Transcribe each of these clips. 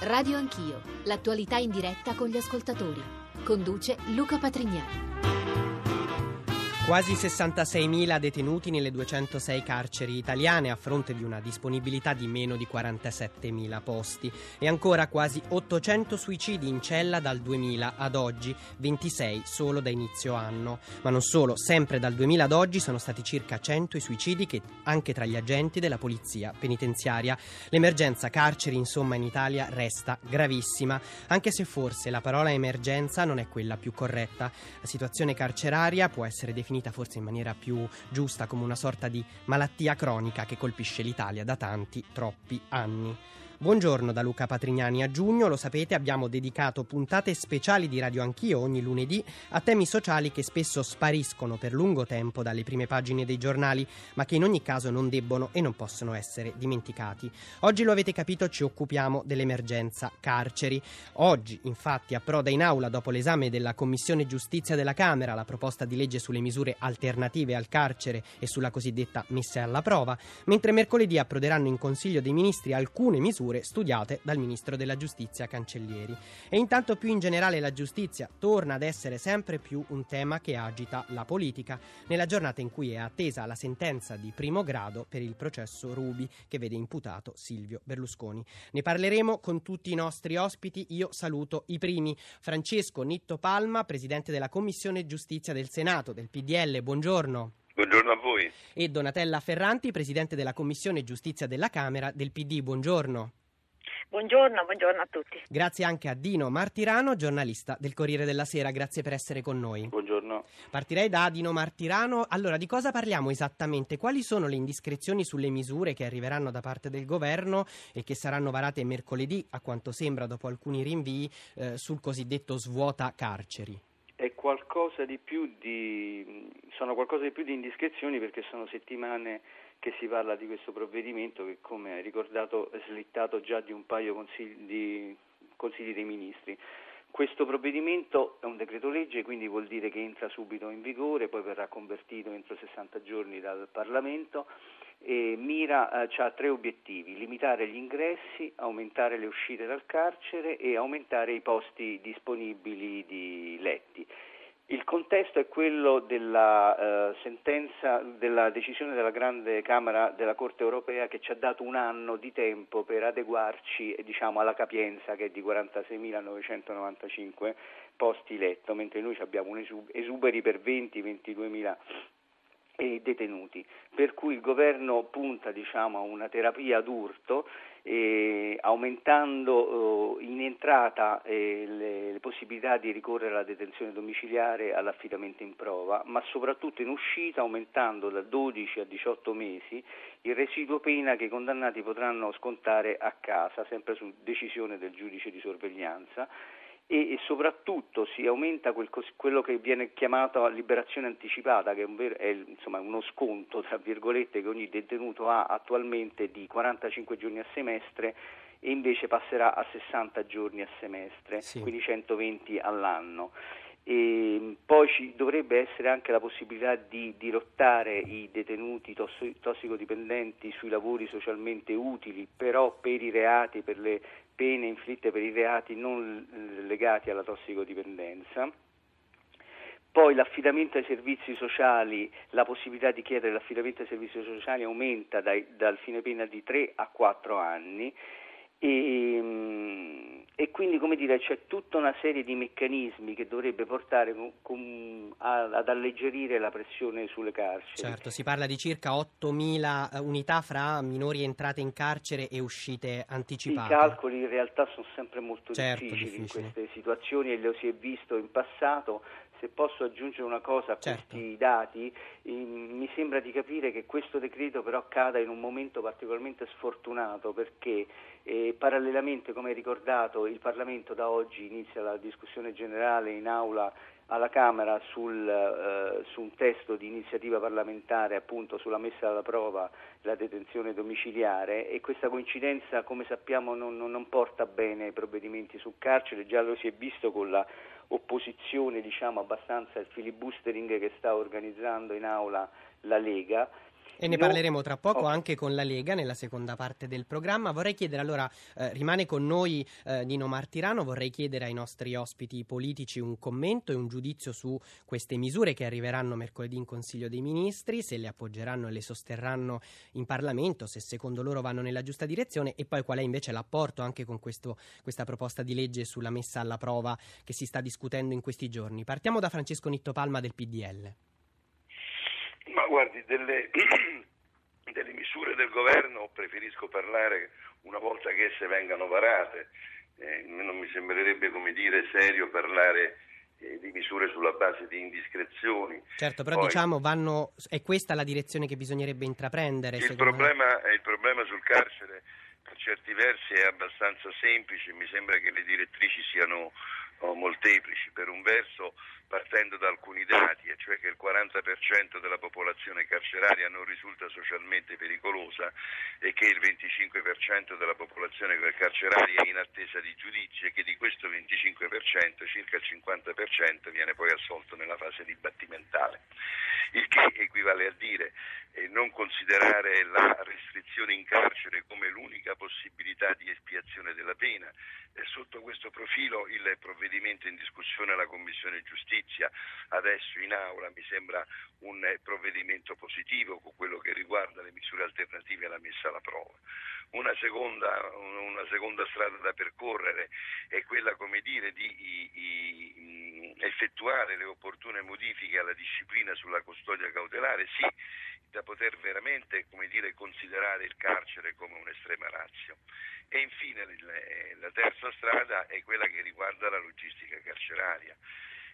Radio Anch'io, l'attualità in diretta con gli ascoltatori. Conduce Luca Patrignani. Quasi 66.000 detenuti nelle 206 carceri italiane a fronte di una disponibilità di meno di 47.000 posti e ancora quasi 800 suicidi in cella dal 2000 ad oggi, 26 solo da inizio anno. Ma non solo, sempre dal 2000 ad oggi sono stati circa 100 i suicidi che anche tra gli agenti della polizia penitenziaria. L'emergenza carceri insomma in Italia resta gravissima, anche se forse la parola emergenza non è quella più corretta. La situazione carceraria può essere definita definita forse in maniera più giusta come una sorta di malattia cronica che colpisce l'Italia da tanti, troppi anni. Buongiorno da Luca Patrignani. A giugno, lo sapete, abbiamo dedicato puntate speciali di Radio Anch'io ogni lunedì a temi sociali che spesso spariscono per lungo tempo dalle prime pagine dei giornali, ma che in ogni caso non debbono e non possono essere dimenticati. Oggi lo avete capito, ci occupiamo dell'emergenza carceri. Oggi, infatti, approda in aula dopo l'esame della Commissione Giustizia della Camera la proposta di legge sulle misure alternative al carcere e sulla cosiddetta messa alla prova, mentre mercoledì approderanno in Consiglio dei Ministri alcune misure misure studiate dal ministro della giustizia Cancellieri. E intanto più in generale la giustizia torna ad essere sempre più un tema che agita la politica nella giornata in cui è attesa la sentenza di primo grado per il processo Rubi che vede imputato Silvio Berlusconi. Ne parleremo con tutti i nostri ospiti. Io saluto i primi. Francesco Nitto Palma, presidente della Commissione Giustizia del Senato del PDL. Buongiorno. Buongiorno a voi. E Donatella Ferranti, Presidente della Commissione Giustizia della Camera del PD. Buongiorno. Buongiorno, buongiorno a tutti. Grazie anche a Dino Martirano, giornalista del Corriere della Sera. Grazie per essere con noi. Buongiorno. Partirei da Dino Martirano. Allora, di cosa parliamo esattamente? Quali sono le indiscrezioni sulle misure che arriveranno da parte del governo e che saranno varate mercoledì, a quanto sembra, dopo alcuni rinvii, eh, sul cosiddetto svuota carceri? È qualcosa di più di, sono qualcosa di più di indiscrezioni perché sono settimane che si parla di questo provvedimento che, come hai ricordato, è slittato già di un paio consigli, di consigli dei ministri. Questo provvedimento è un decreto legge, quindi vuol dire che entra subito in vigore, poi verrà convertito entro 60 giorni dal Parlamento e mira, eh, ha tre obiettivi, limitare gli ingressi, aumentare le uscite dal carcere e aumentare i posti disponibili di letti. Il contesto è quello della eh, sentenza, della decisione della Grande Camera della Corte Europea che ci ha dato un anno di tempo per adeguarci diciamo, alla capienza che è di 46.995 posti letto, mentre noi abbiamo esuberi per 20-22.000 e detenuti, per cui il governo punta diciamo, a una terapia d'urto eh, aumentando eh, in entrata eh, le, le, possibilità di ricorrere alla detenzione domiciliare all'affidamento in prova, ma soprattutto in uscita aumentando da 12 a 18 mesi il residuo pena che i condannati potranno scontare a casa, sempre su decisione del giudice di sorveglianza e, e soprattutto si aumenta quel, quello che viene chiamato liberazione anticipata, che è, un ver- è insomma, uno sconto tra virgolette che ogni detenuto ha attualmente di 45 giorni a semestre e invece passerà a 60 giorni a semestre, sì. quindi 120 all'anno. E poi ci dovrebbe essere anche la possibilità di dirottare i detenuti tossicodipendenti sui lavori socialmente utili, però per i reati, per le pene inflitte per i reati non legati alla tossicodipendenza. Poi l'affidamento ai servizi sociali, la possibilità di chiedere l'affidamento ai servizi sociali aumenta dai, dal fine pena di 3 a 4 anni e, mm, e quindi come dire, c'è tutta una serie di meccanismi che dovrebbe portare con, con, a, ad alleggerire la pressione sulle carceri. Certo, si parla di circa 8.000 eh, unità fra minori entrate in carcere e uscite anticipate. I calcoli in realtà sono sempre molto certo, difficili, difficili in queste situazioni e lo si è visto in passato se posso aggiungere una cosa a certo. questi dati, eh, mi sembra di capire che questo decreto però cada in un momento particolarmente sfortunato perché eh, parallelamente, come hai ricordato, il Parlamento da oggi inizia la discussione generale in aula alla Camera sul, eh, su un testo di iniziativa parlamentare appunto sulla messa alla prova della detenzione domiciliare e questa coincidenza come sappiamo non, non, porta bene ai provvedimenti su carcere, già lo si è visto con la opposizione diciamo abbastanza al filibustering che sta organizzando in aula la Lega E ne parleremo tra poco anche con la Lega nella seconda parte del programma. Vorrei chiedere allora, eh, rimane con noi eh, Nino Martirano, vorrei chiedere ai nostri ospiti politici un commento e un giudizio su queste misure che arriveranno mercoledì in Consiglio dei Ministri, se le appoggeranno e le sosterranno in Parlamento, se secondo loro vanno nella giusta direzione e poi qual è invece l'apporto anche con questo, questa proposta di legge sulla messa alla prova che si sta discutendo in questi giorni. Partiamo da Francesco Nitto Palma del PDL. Ma guardi, delle, delle misure del governo preferisco parlare una volta che esse vengano varate. Eh, non mi sembrerebbe, come dire, serio parlare eh, di misure sulla base di indiscrezioni. Certo, però Poi, diciamo vanno, è questa la direzione che bisognerebbe intraprendere? Il problema, il problema sul carcere per certi versi è abbastanza semplice, mi sembra che le direttrici siano oh, molteplici. Per un verso partendo da alcuni dati, e cioè che il 40% della popolazione carceraria non risulta socialmente pericolosa e che il 25% della popolazione carceraria è in attesa di giudizio e che di questo 25% circa il 50% viene poi assolto nella fase dibattimentale. Il che equivale a dire eh, non considerare la restrizione in carcere come l'unica possibilità di espiazione della pena. Sotto questo profilo il provvedimento in discussione alla Commissione Giustizia adesso in aula mi sembra un eh, provvedimento positivo con quello che riguarda le misure alternative alla messa alla prova. Una seconda, una seconda strada da percorrere è quella dire, di i, i, effettuare le opportune modifiche alla disciplina sulla custodia cautelare, sì, da poter veramente dire, considerare il carcere come un'estrema razio. E infine la terza strada è quella che riguarda la logistica carceraria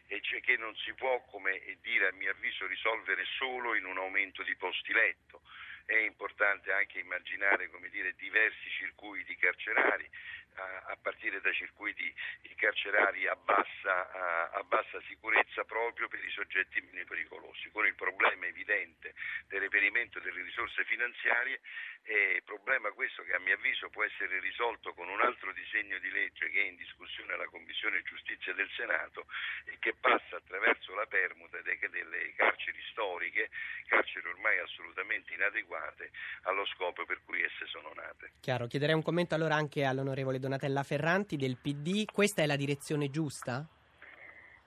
e cioè che non si può, come dire, a mio avviso, risolvere solo in un aumento di posti letto. È importante anche immaginare dire, diversi circuiti carcerari, a, partire da circuiti carcerari a bassa, a bassa, sicurezza proprio per i soggetti meno pericolosi, con il problema evidente del reperimento delle risorse finanziarie, eh, problema questo che a mio avviso può essere risolto con un altro disegno di legge che è in discussione alla Commissione Giustizia del Senato e che passa attraverso la permuta delle carceri storiche, carceri ormai assolutamente inadeguate allo scopo per cui esse sono nate. Chiaro, chiederei un commento allora anche all'onorevole Donatella Ferranti del PD. Questa è la direzione giusta?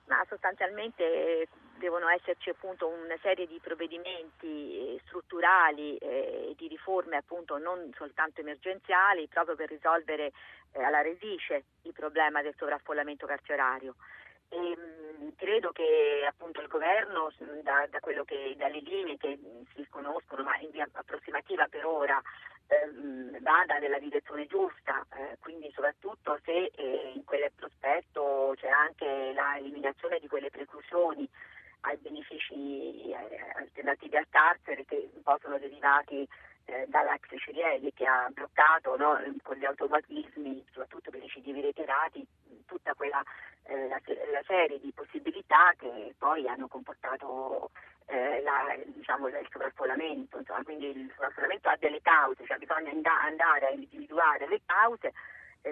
Ma sostanzialmente devono esserci appunto una serie di provvedimenti eh, strutturali e eh, di riforme appunto non soltanto emergenziali proprio per risolvere eh, alla radice il problema del sovraffollamento carcerario. E, mh, credo che appunto il governo da, da che, dalle linee che si conoscono ma in via approssimativa per ora ehm, vada nella direzione giusta, eh, quindi soprattutto se eh, in quel prospetto c'è anche l'eliminazione di quelle preclusioni ai benefici eh, alternativi al carcere che possono derivati eh, dall'ex Cirielli che ha bloccato no, con gli automatismi, soprattutto per i civili ritirati, tutta quella eh, la, la, serie di possibilità che poi hanno comportato eh, la, diciamo, il sovraffollamento, insomma, quindi il sovraffollamento delle cause, cioè bisogna andare a individuare le cause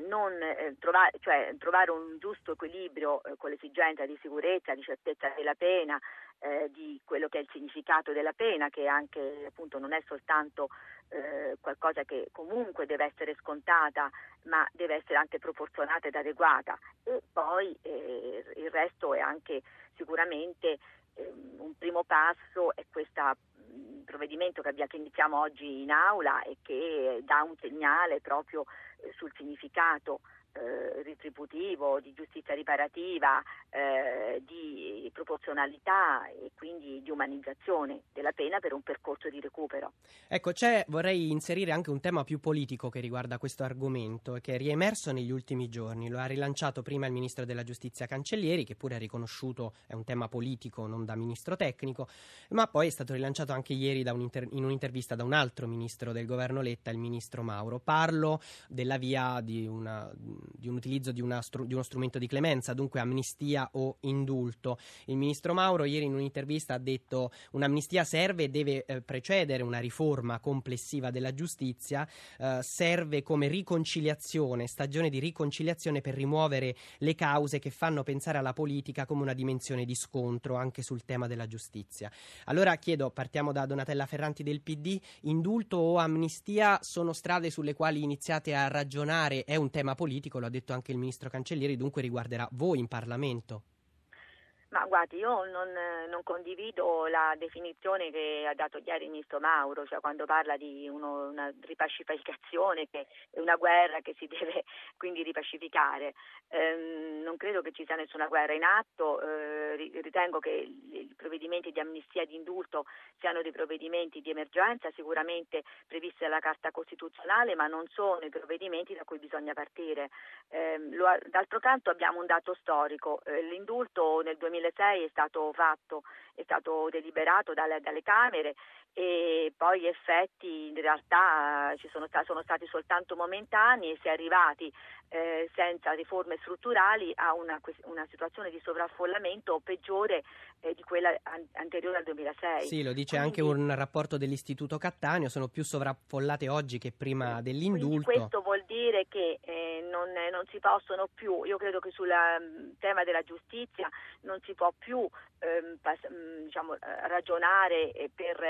non, eh, trovare, cioè, trovare, un giusto equilibrio eh, con l'esigenza di sicurezza, di certezza della pena, eh, di quello che è il significato della pena, che anche appunto non è soltanto eh, qualcosa che comunque deve essere scontata, ma deve essere anche proporzionata ed adeguata. E poi eh, il resto è anche sicuramente un primo passo è questo mm, provvedimento che, iniziamo oggi in aula e che dà un segnale proprio sul significato eh, retributivo, di giustizia riparativa, eh, di proporzionalità e quindi di umanizzazione della pena per un percorso di recupero. Ecco, vorrei inserire anche un tema più politico che riguarda questo argomento che è riemerso negli ultimi giorni. Lo ha rilanciato prima il ministro della giustizia Cancellieri, che pure ha riconosciuto è un tema politico, non da ministro tecnico, ma poi è stato rilanciato anche ieri un inter- in un'intervista da un altro ministro del governo Letta, il ministro Mauro. Parlo della via di una di un utilizzo di, stru- di, uno strumento di clemenza, dunque amnistia o indulto. Il ministro Mauro ieri in un'intervista ha detto un'amnistia serve e deve eh, precedere una riforma complessiva della giustizia, eh, serve come riconciliazione, stagione di riconciliazione per rimuovere le cause che fanno pensare alla politica come una dimensione di scontro anche sul tema della giustizia. Allora chiedo, partiamo da Donatella Ferranti del PD, indulto o amnistia sono strade sulle quali iniziate a ragionare, è un tema politico, lo ha detto anche il ministro Cancellieri, dunque riguarderà voi in Parlamento. Ma guardi, io non, non, condivido la definizione che ha dato ieri ministro Mauro, cioè quando parla di uno, una ripacificazione, che è una guerra che si deve quindi ripacificare. Eh, non credo che ci sia nessuna guerra in atto, eh, ritengo che i provvedimenti di amnistia e di indulto siano dei provvedimenti di emergenza, sicuramente previsti dalla Carta Costituzionale, ma non sono i provvedimenti da cui bisogna partire. Eh, lo, d'altro canto abbiamo un dato storico, eh, l'indulto nel 2000 2006 è stato fatto, è stato deliberato dalle, dalle Camere e poi gli effetti in realtà sono, sono, stati soltanto momentanei e si è arrivati eh, senza riforme strutturali a una, una, situazione di sovraffollamento peggiore eh, di quella an- anteriore al 2006. Sì, lo dice quindi, anche un rapporto dell'Istituto Cattaneo, sono più sovraffollate oggi che prima dell'indulto. Questo vuol dire che eh, non, non, si possono più, io credo che sul mm, tema della giustizia non si può più ehm, pas- mm, diciamo, ragionare per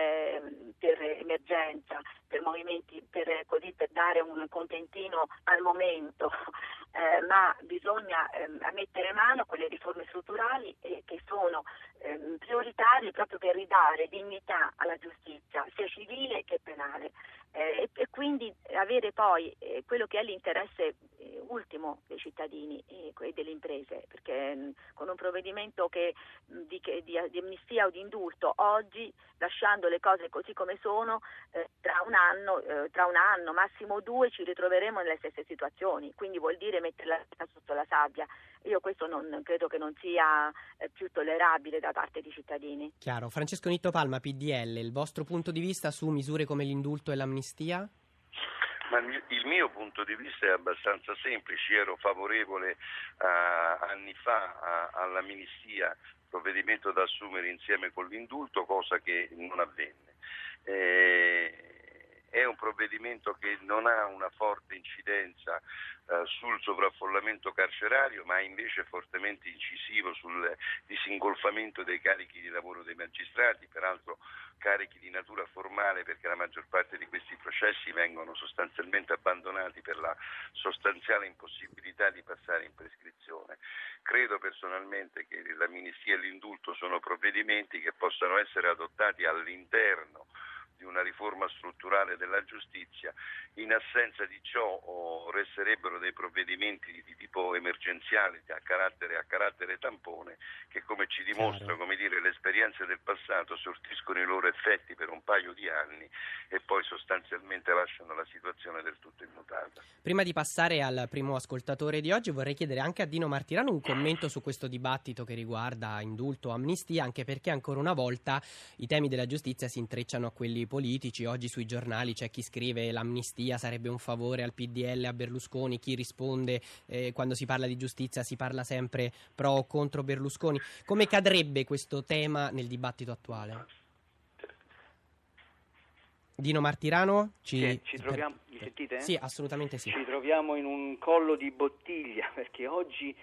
per emergenza, per movimenti, per, così, per dare un contentino al momento, eh, ma bisogna eh, mettere mano a quelle riforme strutturali eh, che sono ehm, prioritarie proprio per ridare dignità alla giustizia, sia civile che penale. Eh, e, e, quindi avere poi eh, quello che è l'interesse eh, ultimo dei cittadini e delle imprese, perché mh, con un provvedimento che, mh, di, che, di, di, amnistia o di indulto oggi, lasciando le cose così come sono, eh, tra un, anno, eh, tra, un anno, massimo due, ci ritroveremo nelle stesse situazioni, quindi vuol dire mettere la testa sotto la sabbia. Io questo non, credo che non sia eh, più tollerabile da parte dei cittadini. Chiaro. Francesco Nitto Palma, PDL, il vostro punto di vista su misure come l'indulto e l'amnistia? Ma il mio punto di vista è abbastanza semplice, ero favorevole uh, anni fa a, all'amnistia, provvedimento da assumere insieme con l'indulto, cosa che non avvenne. Eh, è un provvedimento che non ha una forte incidenza eh, sul sovraffollamento carcerario, ma è invece fortemente incisivo sul disingolfamento dei carichi di lavoro dei magistrati, peraltro carichi di natura formale perché la maggior parte di questi processi vengono sostanzialmente abbandonati per la sostanziale impossibilità di passare in prescrizione. Credo personalmente che l'amnistia e l'indulto sono provvedimenti che possano essere adottati all'interno di una riforma strutturale della giustizia. In assenza di ciò oh, resterebbero dei provvedimenti di tipo emergenziale a carattere, a carattere tampone che come ci dimostra come dire, le esperienze del passato sortiscono i loro effetti per un paio di anni e poi sostanzialmente lasciano la situazione del tutto immutata. Prima di passare al primo ascoltatore di oggi vorrei chiedere anche a Dino Martirano un commento su questo dibattito che riguarda indulto o amnistia, anche perché ancora una volta i temi della giustizia si intrecciano a quelli politici. Oggi sui giornali c'è chi scrive l'amnistia sarebbe un favore al PDL, a Berlusconi, chi risponde eh, quando si parla di giustizia si parla sempre pro o contro Berlusconi. Come cadrebbe questo tema nel dibattito attuale? Dino Martirano? Ci, sì, ci troviamo, mi sentite? Sì, assolutamente sì. Ci troviamo in un collo di bottiglia perché oggi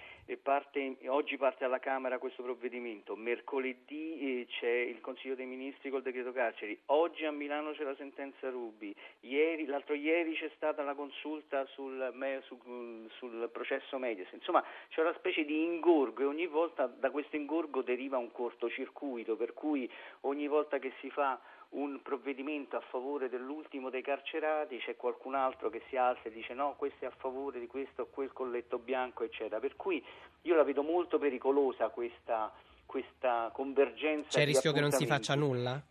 parte, oggi parte alla Camera questo provvedimento, mercoledì eh, c'è il Consiglio dei Ministri col decreto carceri, oggi a Milano c'è la sentenza Rubi, ieri, l'altro ieri c'è stata la consulta sul, sul, sul processo Medias, insomma c'è una specie di ingorgo e ogni volta da questo ingorgo deriva un cortocircuito, per cui ogni volta che si fa un provvedimento a favore dell'ultimo dei carcerati, c'è qualcun altro che si alza e dice no, questo è a favore di questo o quel colletto bianco, eccetera. Per cui io la vedo molto pericolosa questa, questa convergenza. C'è il rischio che non si faccia nulla?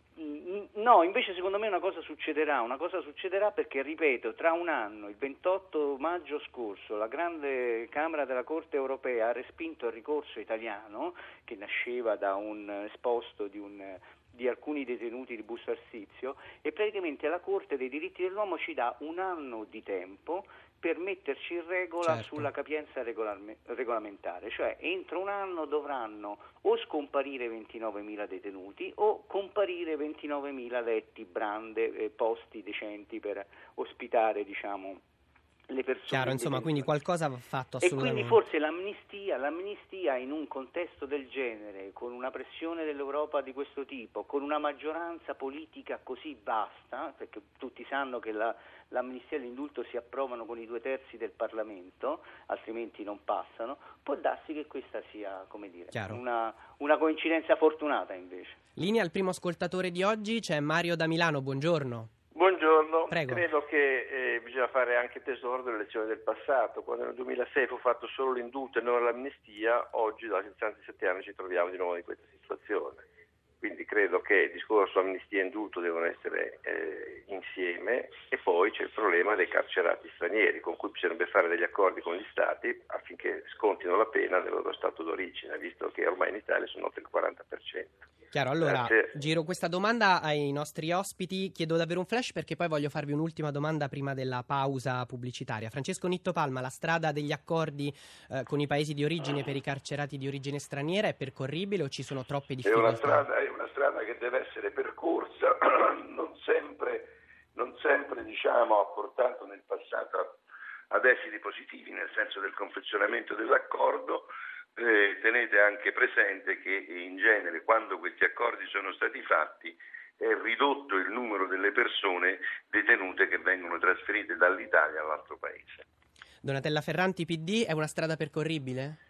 No, invece secondo me una cosa succederà, una cosa succederà perché, ripeto, tra un anno, il 28 maggio scorso, la grande Camera della Corte europea ha respinto il ricorso italiano che nasceva da un esposto di un di alcuni detenuti di Busto Arsizio e praticamente la Corte dei diritti dell'uomo ci dà un anno di tempo per metterci in regola Certo. sulla capienza regolarme- regolamentare, cioè entro un anno dovranno o scomparire 29.000 detenuti o comparire 29.000 letti, brande, eh, posti decenti per ospitare diciamo, le persone. Chiaro, insomma, quindi qualcosa va fatto E assolutamente. quindi forse l'amnistia, l'amnistia in un contesto del genere, con una pressione dell'Europa di questo tipo, con una maggioranza politica così vasta, perché tutti sanno che la- l'amnistia e l'indulto si approvano con i due terzi del Parlamento, altrimenti non passano, può darsi che questa sia, come dire, una, una coincidenza fortunata invece. Linea al primo ascoltatore di oggi c'è Mario da Milano, buongiorno. Buongiorno, Prego. credo che eh, bisogna fare anche tesoro delle lezioni del passato. Quando nel 2006 fu fatto solo l'indulto e non l'amnistia, oggi da 67 anni ci troviamo di nuovo in questa situazione. Quindi credo che il discorso amnistia e indulto devono essere eh, insieme e poi c'è il problema dei carcerati stranieri con cui bisognerebbe fare degli accordi con gli stati affinché scontino la pena del loro stato d'origine, visto che ormai in Italia sono oltre il 40%. Chiaro, allora Grazie. giro questa domanda ai nostri ospiti. Chiedo davvero un flash perché poi voglio farvi un'ultima domanda prima della pausa pubblicitaria. Francesco Nitto Palma, la strada degli accordi eh, con i paesi di origine per i carcerati di origine straniera è percorribile o ci sono troppe È difficoltà? una, strada, è una strada che deve essere percorsa, non sempre, non sempre diciamo, ha portato nel passato a- ad esiti positivi, nel senso del confezionamento dell'accordo. Eh, tenete anche presente che in genere quando questi accordi sono stati fatti è ridotto il numero delle persone detenute che vengono trasferite dall'Italia all'altro paese. Donatella Ferranti, PD, è una strada percorribile?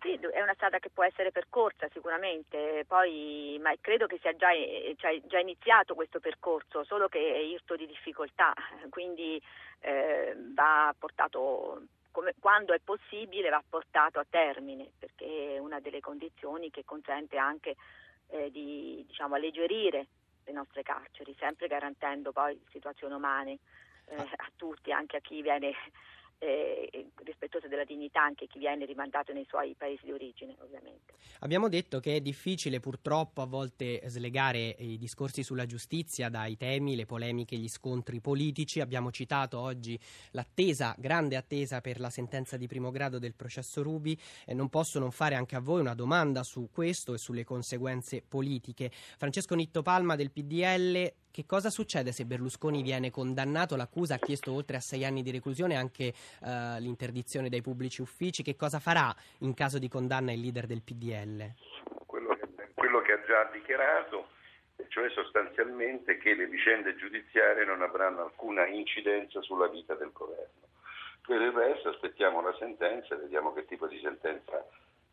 Sì, è una strada che può essere percorsa sicuramente, poi, ma credo che sia già, eh, cioè, già iniziato questo percorso, solo che è irto di difficoltà, quindi eh, va portato, come- quando è possibile, va portato a termine, perché è una delle condizioni che consente anche eh, di diciamo, alleggerire le nostre carceri, sempre garantendo poi situazioni umane eh, a tutti, anche a chi viene eh, rispettoso della dignità anche chi viene rimandato nei suoi paesi di origine, ovviamente. Abbiamo detto che è difficile purtroppo a volte slegare i discorsi sulla giustizia dai temi, le polemiche, gli scontri politici. Abbiamo citato oggi l'attesa, grande attesa per la sentenza di primo grado del processo Rubi. E non posso non fare anche a voi una domanda su questo e sulle conseguenze politiche. Francesco Nitto Palma del PDL, che cosa succede se Berlusconi viene condannato? L'accusa ha chiesto oltre a sei anni di reclusione anche eh, l'interdizione dai pubblici uffici. Che cosa farà in caso di condanna il leader del PDL? quello che, quello che ha già dichiarato, e cioè sostanzialmente che le vicende giudiziarie non avranno alcuna incidenza sulla vita del governo. Per il resto aspettiamo la sentenza, vediamo che tipo di sentenza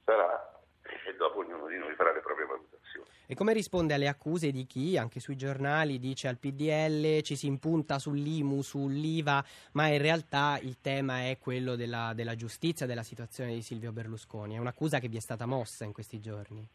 sarà e dopo ognuno di noi farà le proprie valutazioni. E come risponde alle accuse di chi, anche sui giornali, dice al PDL ci si impunta sull'IMU, sull'IVA, ma in realtà il tema è quello della, della giustizia, della situazione di Silvio Berlusconi? È un'accusa che vi è stata mossa in questi giorni.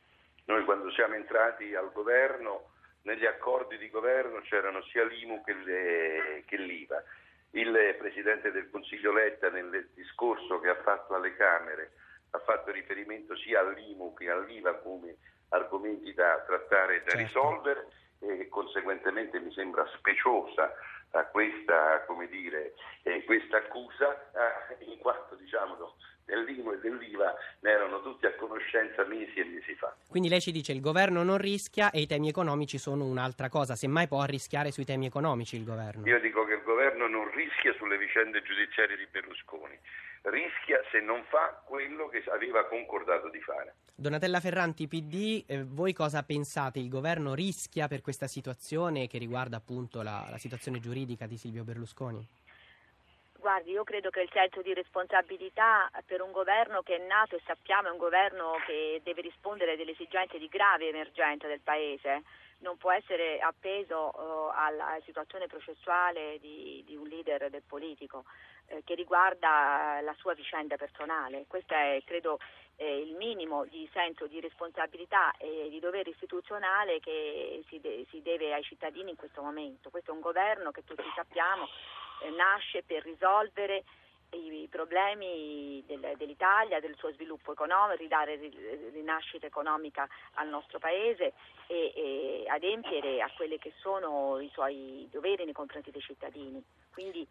Noi quando siamo entrati al governo, negli accordi di governo c'erano sia l'IMU che, le- che l'IVA. Il Presidente del Consiglio Letta nel discorso che ha fatto alle Camere ha fatto riferimento sia all'IMU che all'IVA come argomenti da trattare e da Certo. risolvere e conseguentemente mi sembra speciosa eh, questa, come dire, eh, questa accusa eh, in quanto diciamo dell'IMU e dell'IVA ne erano tutti a conoscenza mesi e mesi fa. Quindi lei ci dice il governo non rischia e i temi economici sono un'altra cosa, semmai può rischiare sui temi economici il governo. Io dico che il governo non rischia sulle vicende giudiziarie di Berlusconi, rischia se non fa quello che aveva concordato di fare. Donatella Ferranti, PD, eh, voi cosa pensate? Il governo rischia per questa situazione che riguarda appunto la, la situazione giuridica di Silvio Berlusconi? Guardi, io credo che il senso di responsabilità per un governo che è nato e sappiamo è un governo che deve rispondere delle esigenze di grave emergenza del Paese, non può essere appeso eh, alla situazione processuale di, di un leader del politico eh, che riguarda la sua vicenda personale. Questo è, credo, eh, il minimo di senso di responsabilità e di dovere istituzionale che si, de- si deve ai cittadini in questo momento. Questo è un governo che tutti sappiamo eh, nasce per risolvere i, problemi del- dell'Italia, del suo sviluppo economico, ridare ri- rinascita economica al nostro Paese e, e adempiere a quelli che sono i suoi doveri nei confronti dei cittadini. Quindi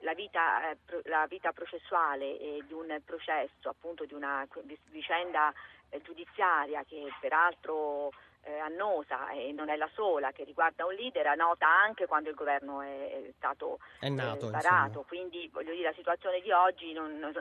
la vita, eh, la vita processuale di un processo, appunto di una vicenda eh, giudiziaria che peraltro eh, annosa e non è la sola che riguarda un leader, nota anche quando il governo è, è stato è nato, eh, quindi voglio dire la situazione di oggi non, non,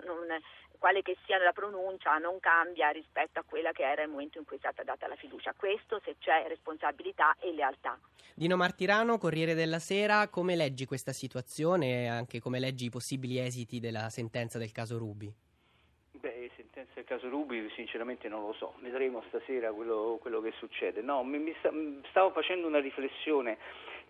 quale che sia la pronuncia non cambia rispetto a quella che era il momento in cui è stata data la fiducia. Questo se c'è responsabilità e lealtà. Dino Martirano, Corriere della Sera, come leggi questa situazione e anche come leggi i possibili esiti della sentenza del caso Rubi? Beh, sentenza del caso Rubi sinceramente non lo so, vedremo stasera quello, quello che succede. No, mi, mi stavo facendo una riflessione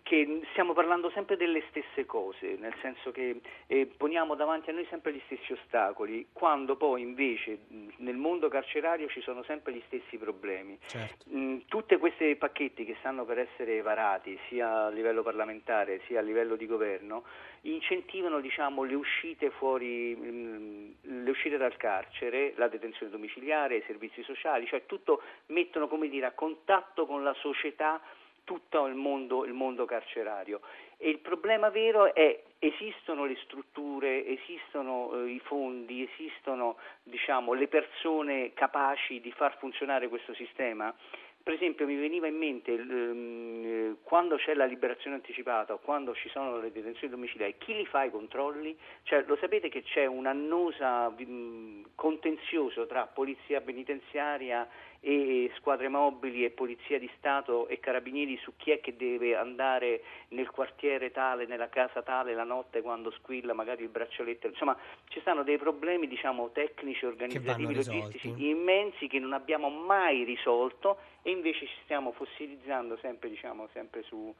che stiamo parlando sempre delle stesse cose, nel senso che eh, poniamo davanti a noi sempre gli stessi ostacoli, quando poi invece nel mondo carcerario ci sono sempre gli stessi problemi. Certo. Mm, tutti questi pacchetti che stanno per essere varati sia a livello parlamentare sia a livello di governo incentivano diciamo, le, uscite fuori, mh, le uscite dal carcere, la detenzione domiciliare, i servizi sociali, cioè tutto mettono dire, a contatto con la società tutto il mondo, il mondo carcerario. E il problema vero è esistono le strutture, esistono eh, i fondi, esistono diciamo, le persone capaci di far funzionare questo sistema? Per esempio mi veniva in mente ehm, quando c'è la liberazione anticipata o quando ci sono le detenzioni domiciliari, chi li fa i controlli? Cioè, lo sapete che c'è un annosa mh, contenzioso tra polizia penitenziaria e squadre mobili e polizia di Stato e carabinieri su chi è che deve andare nel quartiere tale, nella casa tale la notte quando squilla magari il braccialetto. Insomma, ci stanno dei problemi diciamo, tecnici, organizzativi, logistici immensi che non abbiamo mai risolto e invece ci stiamo fossilizzando sempre, diciamo, sempre su,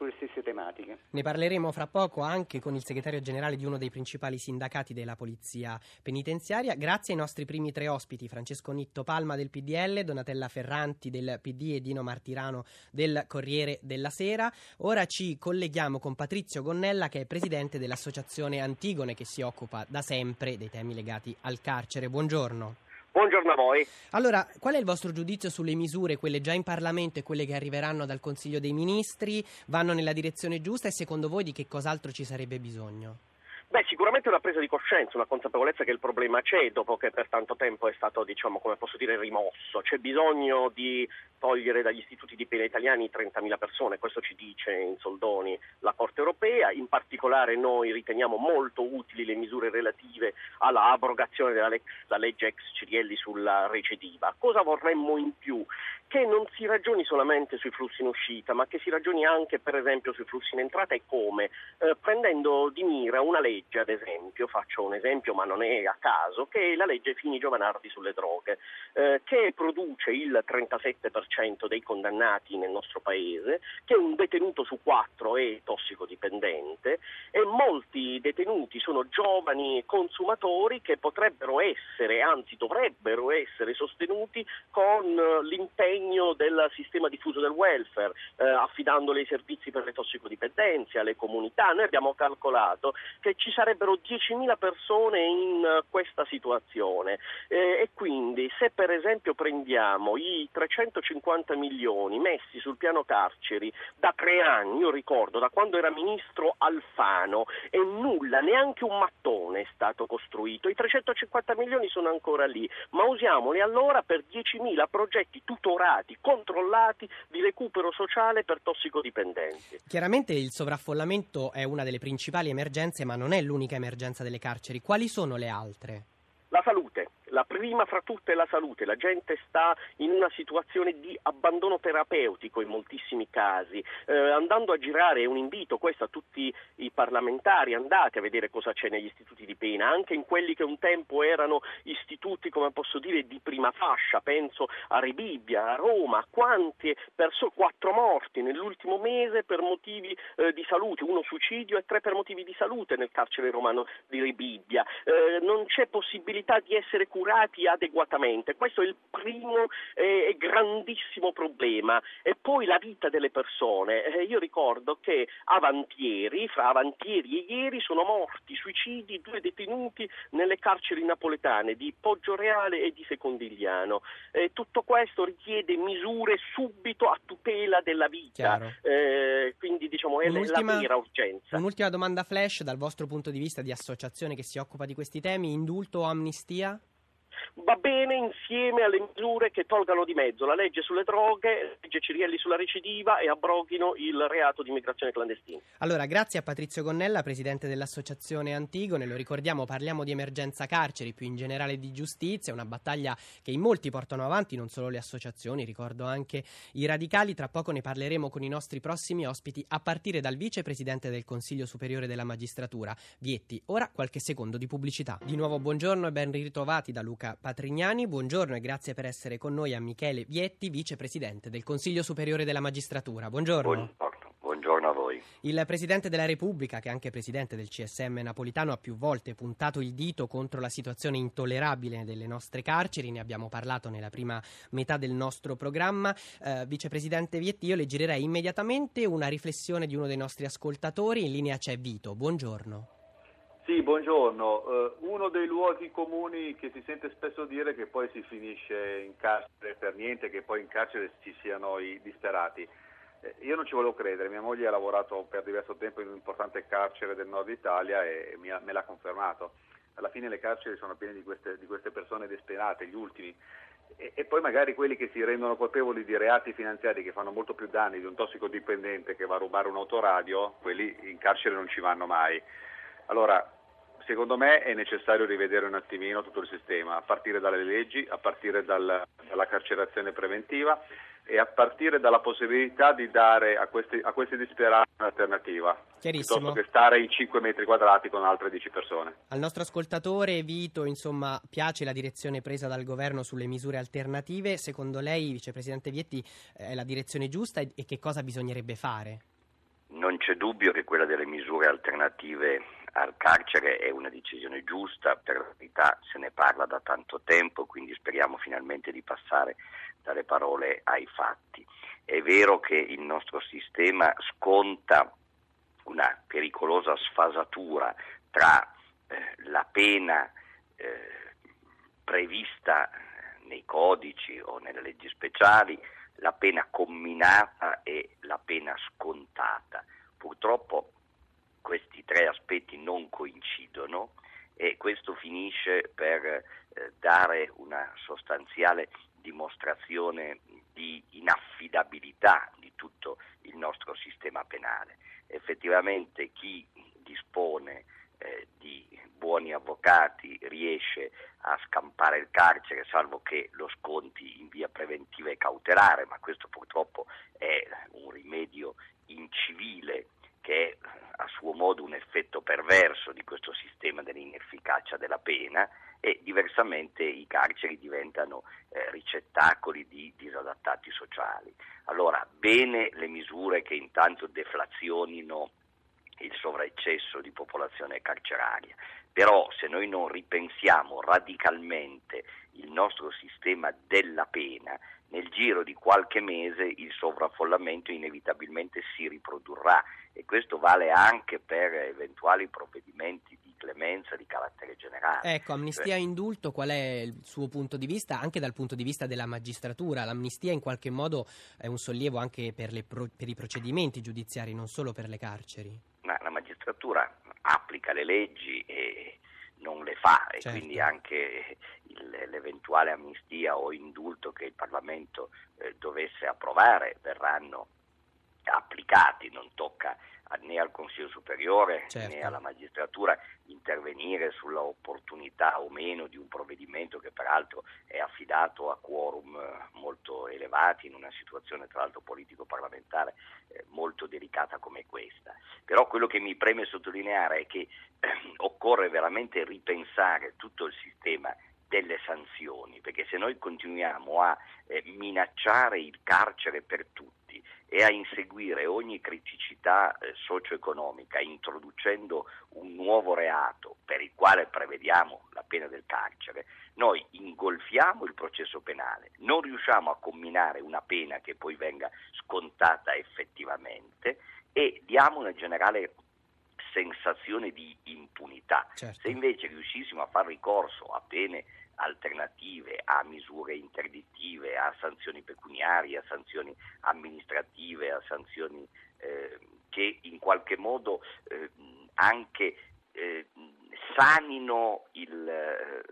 sulle stesse tematiche. Ne parleremo fra poco anche con il segretario generale di uno dei principali sindacati della Polizia Penitenziaria. Grazie ai nostri primi tre ospiti, Francesco Nitto Palma del PDL, Donatella Ferranti del PD e Dino Martirano del Corriere della Sera. Ora ci colleghiamo con Patrizio Gonnella che è presidente dell'Associazione Antigone che si occupa da sempre dei temi legati al carcere. Buongiorno. Buongiorno a voi. Allora, qual è il vostro giudizio sulle misure, quelle già in Parlamento e quelle che arriveranno dal Consiglio dei Ministri? Vanno nella direzione giusta e secondo voi di che cos'altro ci sarebbe bisogno? Beh, sicuramente una presa di coscienza, una consapevolezza che il problema c'è dopo che per tanto tempo è stato, diciamo, come posso dire, rimosso. C'è bisogno di togliere dagli istituti di pena italiani 30.000 persone, questo ci dice in soldoni la Corte europea, in particolare noi riteniamo molto utili le misure relative alla abrogazione della legge ex Cirielli sulla recidiva. Cosa vorremmo in più? Che non si ragioni solamente sui flussi in uscita, ma che si ragioni anche per esempio sui flussi in entrata e come? Eh, prendendo di mira una legge legge, ad esempio, faccio un esempio ma non è a caso, che è la legge Fini Giovanardi sulle droghe, eh, che produce il 37% dei condannati nel nostro paese, che un detenuto su quattro è tossicodipendente e molti detenuti sono giovani consumatori che potrebbero essere, anzi dovrebbero essere sostenuti con l'impegno del sistema diffuso del welfare, eh, affidandoli ai servizi per le tossicodipendenze, alle comunità. Noi abbiamo calcolato che ci sarebbero 10.000 persone in eh, questa situazione eh, e quindi se per esempio prendiamo i 350 milioni messi sul piano carceri da tre anni, io ricordo da quando era ministro Alfano e nulla, neanche un mattone è stato costruito, i 350 milioni sono ancora lì, ma usiamoli allora per 10.000 progetti tutorati, controllati di recupero sociale per tossicodipendenti. Chiaramente il sovraffollamento è una delle principali emergenze, ma non è l'unica emergenza delle carceri. Quali sono le altre? La salute. La prima fra tutte la salute, la gente sta in una situazione di abbandono terapeutico in moltissimi casi, eh, andando a girare, un invito questo a tutti i parlamentari, andate a vedere cosa c'è negli istituti di pena, anche in quelli che un tempo erano istituti, come posso dire, di prima fascia, penso a Rebibbia, a Roma, quanti perso quattro morti nell'ultimo mese per motivi eh, di salute, uno suicidio e tre per motivi di salute nel carcere romano di Rebibbia, eh, non c'è possibilità di essere curati trattati adeguatamente. Questo è il primo e grandissimo problema. E poi la vita delle persone. Eh, io ricordo che avantieri, fra avantieri e ieri, sono morti suicidi due detenuti nelle carceri napoletane di Poggioreale e di Secondigliano. Eh, tutto questo richiede misure subito a tutela della vita. Eh, quindi diciamo è un'ultima, la vera urgenza. Un'ultima domanda flash dal vostro punto di vista di associazione che si occupa di questi temi, indulto o amnistia? Va bene insieme alle misure che tolgano di mezzo la legge sulle droghe, la legge Cirielli sulla recidiva e abroghino il reato di immigrazione clandestina. Allora, grazie a Patrizio Gonnella, presidente dell'associazione Antigone. Lo ricordiamo, parliamo di emergenza carceri, più in generale di giustizia, una battaglia che in molti portano avanti, non solo le associazioni, ricordo anche i radicali. Tra poco ne parleremo con i nostri prossimi ospiti, a partire dal vicepresidente del Consiglio Superiore della Magistratura, Vietti. Ora qualche secondo di pubblicità. Di nuovo buongiorno e ben ritrovati da Luca Patrignani. Buongiorno e grazie per essere con noi a Michele Vietti, vicepresidente del Consiglio Superiore della Magistratura. Buongiorno. Buongiorno. Buongiorno a voi. Il Presidente della Repubblica, che è anche Presidente del CSM napolitano, ha più volte puntato il dito contro la situazione intollerabile delle nostre carceri. Ne abbiamo parlato nella prima metà del nostro programma. Eh, Vicepresidente Vietti, io le girerei immediatamente una riflessione di uno dei nostri ascoltatori. In linea c'è Vito. Buongiorno. Sì, buongiorno. Uh, uno dei luoghi comuni che si sente spesso dire che poi si finisce in carcere per niente, che poi in carcere ci siano i disperati. Eh, io non ci volevo credere, mia moglie ha lavorato per diverso tempo in un importante carcere del nord Italia e ha, me l'ha confermato. Alla fine le carceri sono piene di queste, di queste persone disperate, gli ultimi. E, e, poi magari quelli che si rendono colpevoli di reati finanziari che fanno molto più danni di un tossicodipendente che va a rubare un autoradio, quelli in carcere non ci vanno mai. Allora, secondo me è necessario rivedere un attimino tutto il sistema, a partire dalle leggi, a partire dal, dalla carcerazione preventiva e a partire dalla possibilità di dare a questi, a questi disperati un'alternativa, piuttosto che stare in 5 metri quadrati con altre 10 persone. Al nostro ascoltatore Vito, insomma, piace la direzione presa dal governo sulle misure alternative. Secondo lei, vicepresidente Vietti, è la direzione giusta e, e che cosa bisognerebbe fare? Non c'è dubbio che quella delle misure alternative al carcere è una decisione giusta, per verità se ne parla da tanto tempo, quindi speriamo finalmente di passare dalle parole ai fatti. È vero che il nostro sistema sconta una pericolosa sfasatura tra eh, la pena eh, prevista nei codici o nelle leggi speciali, la pena comminata e la pena scontata. Purtroppo questi tre aspetti non coincidono e questo finisce per eh, dare una sostanziale dimostrazione di inaffidabilità di tutto il nostro sistema penale. Effettivamente chi dispone eh, di buoni avvocati riesce a scampare il carcere, salvo che lo sconti in via preventiva e cautelare, ma questo purtroppo è un rimedio incivile che è a suo modo un effetto perverso di questo sistema dell'inefficacia della pena e diversamente i carceri diventano eh, ricettacoli di disadattati sociali. Allora, bene le misure che intanto deflazionino il sovraeccesso di popolazione carceraria, però se noi non ripensiamo radicalmente il nostro sistema della pena, nel giro di qualche mese il sovraffollamento inevitabilmente si riprodurrà e questo vale anche per eventuali provvedimenti di clemenza di carattere generale. Ecco, amnistia e indulto, qual è il suo punto di vista anche dal punto di vista della magistratura? L'amnistia in qualche modo è un sollievo anche per, pro- per i procedimenti giudiziari, non solo per le carceri? Ma la magistratura applica le leggi e non le fa e certo. quindi anche il, l'eventuale amnistia o indulto che il Parlamento eh, dovesse approvare verranno applicati, non tocca né al Consiglio Superiore certo. né alla magistratura intervenire sulla opportunità o meno di un provvedimento che peraltro è affidato a quorum eh, molto elevati in una situazione tra l'altro politico-parlamentare eh, molto delicata come questa. Però quello che mi preme sottolineare è che eh, occorre veramente ripensare tutto il sistema delle sanzioni, perché se noi continuiamo a eh, minacciare il carcere per tutti e a inseguire ogni criticità eh, socio-economica introducendo un nuovo reato per il quale prevediamo la pena del carcere, noi ingolfiamo il processo penale, non riusciamo a combinare una pena che poi venga scontata effettivamente e diamo una generale sensazione di impunità. Certo. Se invece riuscissimo a fare ricorso a pene alternative, a misure interdittive, a sanzioni pecuniarie, a sanzioni amministrative, a sanzioni eh, che in qualche modo eh, anche eh, sanino il, eh,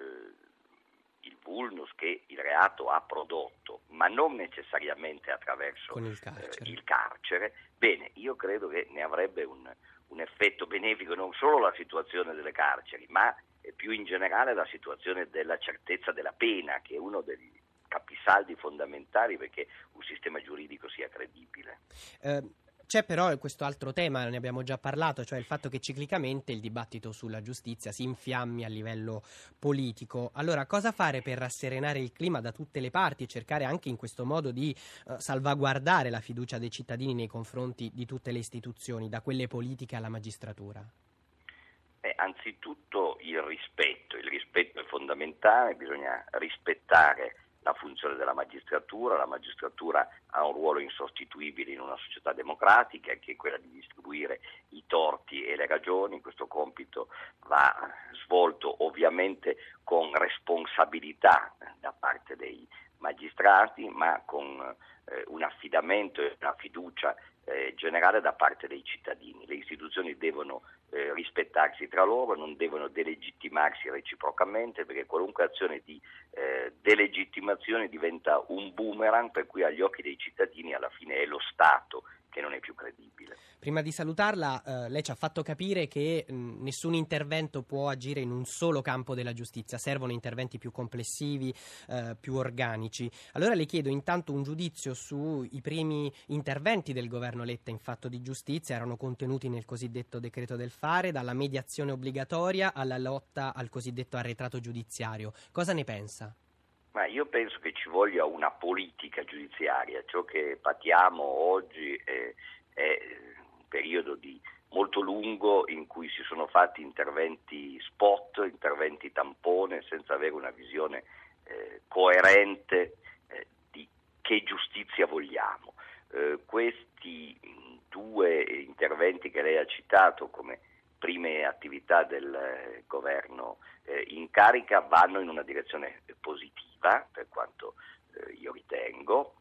il, vulnus che il reato ha prodotto, ma non necessariamente attraverso il carcere. il carcere, bene, io credo che ne avrebbe un, un effetto benefico non solo la situazione delle carceri, ma più in generale la situazione della certezza della pena, che è uno degli capisaldi fondamentali perché un sistema giuridico sia credibile. Eh, c'è però questo altro tema, ne abbiamo già parlato, cioè il fatto che ciclicamente il dibattito sulla giustizia si infiammi a livello politico. Allora, cosa fare per rasserenare il clima da tutte le parti e cercare anche in questo modo di uh, salvaguardare la fiducia dei cittadini nei confronti di tutte le istituzioni, da quelle politiche alla magistratura? Anzitutto il rispetto, il rispetto è fondamentale, bisogna rispettare la funzione della magistratura, la magistratura ha un ruolo insostituibile in una società democratica che è quella di distribuire i torti e le ragioni, questo compito va svolto ovviamente con responsabilità da parte dei magistrati ma con eh, un affidamento e una fiducia eh, generale da parte dei cittadini. Le istituzioni devono eh, rispettarsi tra loro, non devono delegittimarsi reciprocamente perché qualunque azione di eh, delegittimazione diventa un boomerang per cui agli occhi dei cittadini alla fine è lo Stato che non è più credibile. Prima di salutarla, eh, lei ci ha fatto capire che mh, nessun intervento può agire in un solo campo della giustizia, servono interventi più complessivi, eh, più organici. Allora le chiedo intanto un giudizio sui primi interventi del governo Letta in fatto di giustizia, erano contenuti nel cosiddetto decreto del fare, dalla mediazione obbligatoria alla lotta al cosiddetto arretrato giudiziario. Cosa ne pensa? Ma io penso che ci voglia una politica giudiziaria, ciò che patiamo oggi è, è periodo di molto lungo in cui si sono fatti interventi spot, interventi tampone, senza avere una visione eh, coerente eh, di che giustizia vogliamo. Eh, questi due interventi che lei ha citato come prime attività del eh, governo eh, in carica vanno in una direzione positiva, per quanto eh, io ritengo,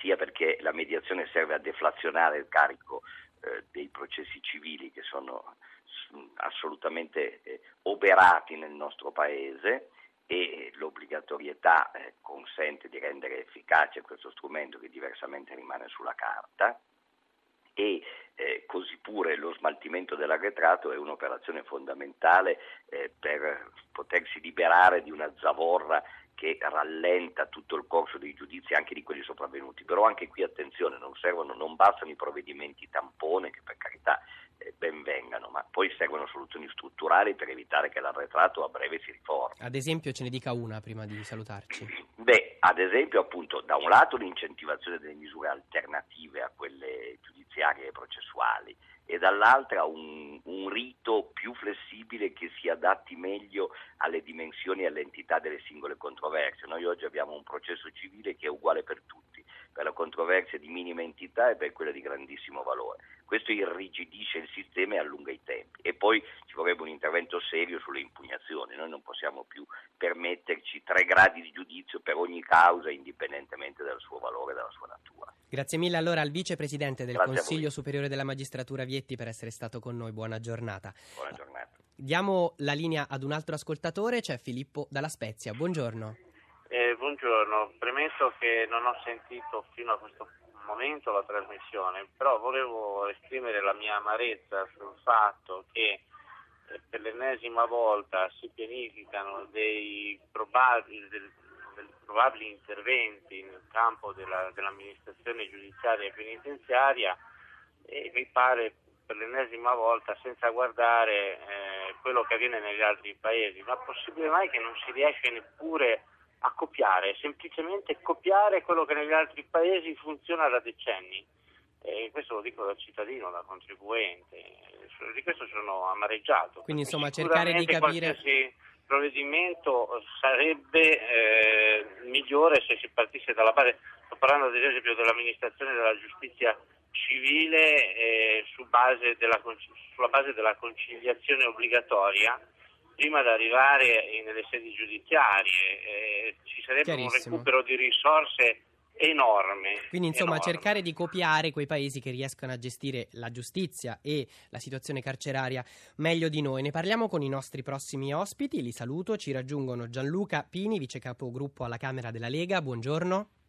sia perché la mediazione serve a deflazionare il carico eh, dei processi civili che sono assolutamente eh, oberati nel nostro Paese e l'obbligatorietà eh, consente di rendere efficace questo strumento che diversamente rimane sulla carta e eh, così pure lo smaltimento dell'arretrato è un'operazione fondamentale eh, per potersi liberare di una zavorra che rallenta tutto il corso dei giudizi, anche di quelli sopravvenuti. Però anche qui attenzione, non, servono, non bastano i provvedimenti tampone, che per carità ben vengano, ma poi servono soluzioni strutturali per evitare che l'arretrato a breve si riformi. Ad esempio ce ne dica una prima di salutarci. Beh, ad esempio appunto da un lato l'incentivazione delle misure alternative a quelle giudiziarie e processuali, e dall'altra un, un, rito più flessibile che si adatti meglio alle dimensioni e all'entità delle singole controversie. Noi oggi abbiamo un processo civile che è uguale per tutti, per la controversia di minima entità e per quella di grandissimo valore. Questo irrigidisce il sistema e allunga i tempi. E poi ci vorrebbe un intervento serio sulle impugnazioni. Noi non possiamo più permetterci tre gradi di giudizio per ogni causa indipendentemente dal suo valore e dalla sua natura. Grazie mille allora al vicepresidente del Grazie Consiglio Superiore della Magistratura Vietti per essere stato con noi. Buona giornata. Buona giornata. Diamo la linea ad un altro ascoltatore, c'è Filippo Dalla Spezia. Buongiorno. Eh, buongiorno, premesso che non ho sentito fino a questo momento la trasmissione, però volevo esprimere la mia amarezza sul fatto che eh, per l'ennesima volta si pianificano dei probabili, del, probabili interventi nel campo della, dell'amministrazione giudiziaria e penitenziaria e mi pare per l'ennesima volta senza guardare eh, quello che avviene negli altri paesi. Ma possibile mai che non si riesce neppure a copiare, semplicemente copiare quello che negli altri paesi funziona da decenni? E questo lo dico da cittadino, da contribuente. di questo sono amareggiato. Quindi insomma cercare di capire... Qualsiasi provvedimento sarebbe eh, migliore se si partisse dalla base, sto parlando ad esempio dell'amministrazione della giustizia civile eh, su base della, sulla base della conciliazione obbligatoria prima di arrivare nelle sedi giudiziarie. Eh, ci sarebbe un recupero di risorse enorme. Quindi insomma enorme. cercare di copiare quei paesi che riescono a gestire la giustizia e la situazione carceraria meglio di noi. Ne parliamo con i nostri prossimi ospiti, li saluto, ci raggiungono Gianluca Pini, vice capogruppo alla Camera della Lega, buongiorno.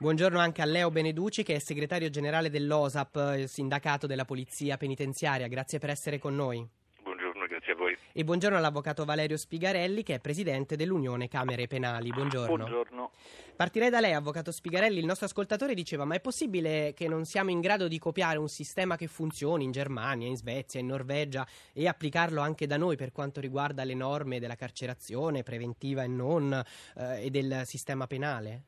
Buongiorno anche a Leo Beneduci che è segretario generale dell'OSAP, il sindacato della Polizia Penitenziaria, grazie per essere con noi. Buongiorno, grazie a voi. E buongiorno all'avvocato Valerio Spigarelli che è presidente dell'Unione Camere Penali. Buongiorno. Buongiorno. Partirei da lei, avvocato Spigarelli. Il nostro ascoltatore diceva: Ma è possibile che non siamo in grado di copiare un sistema che funzioni in Germania, in Svezia, in Norvegia e applicarlo anche da noi per quanto riguarda le norme della carcerazione preventiva e non eh, e del sistema penale?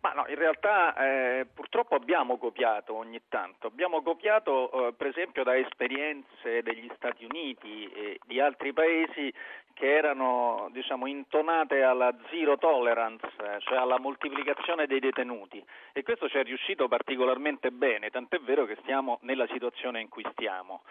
Ma no, in realtà eh, purtroppo abbiamo copiato ogni tanto, abbiamo copiato eh, per esempio da esperienze degli Stati Uniti e di altri paesi che erano diciamo, intonate alla zero tolerance, cioè alla moltiplicazione dei detenuti e questo ci è riuscito particolarmente bene, tant'è vero che stiamo nella situazione in cui stiamo.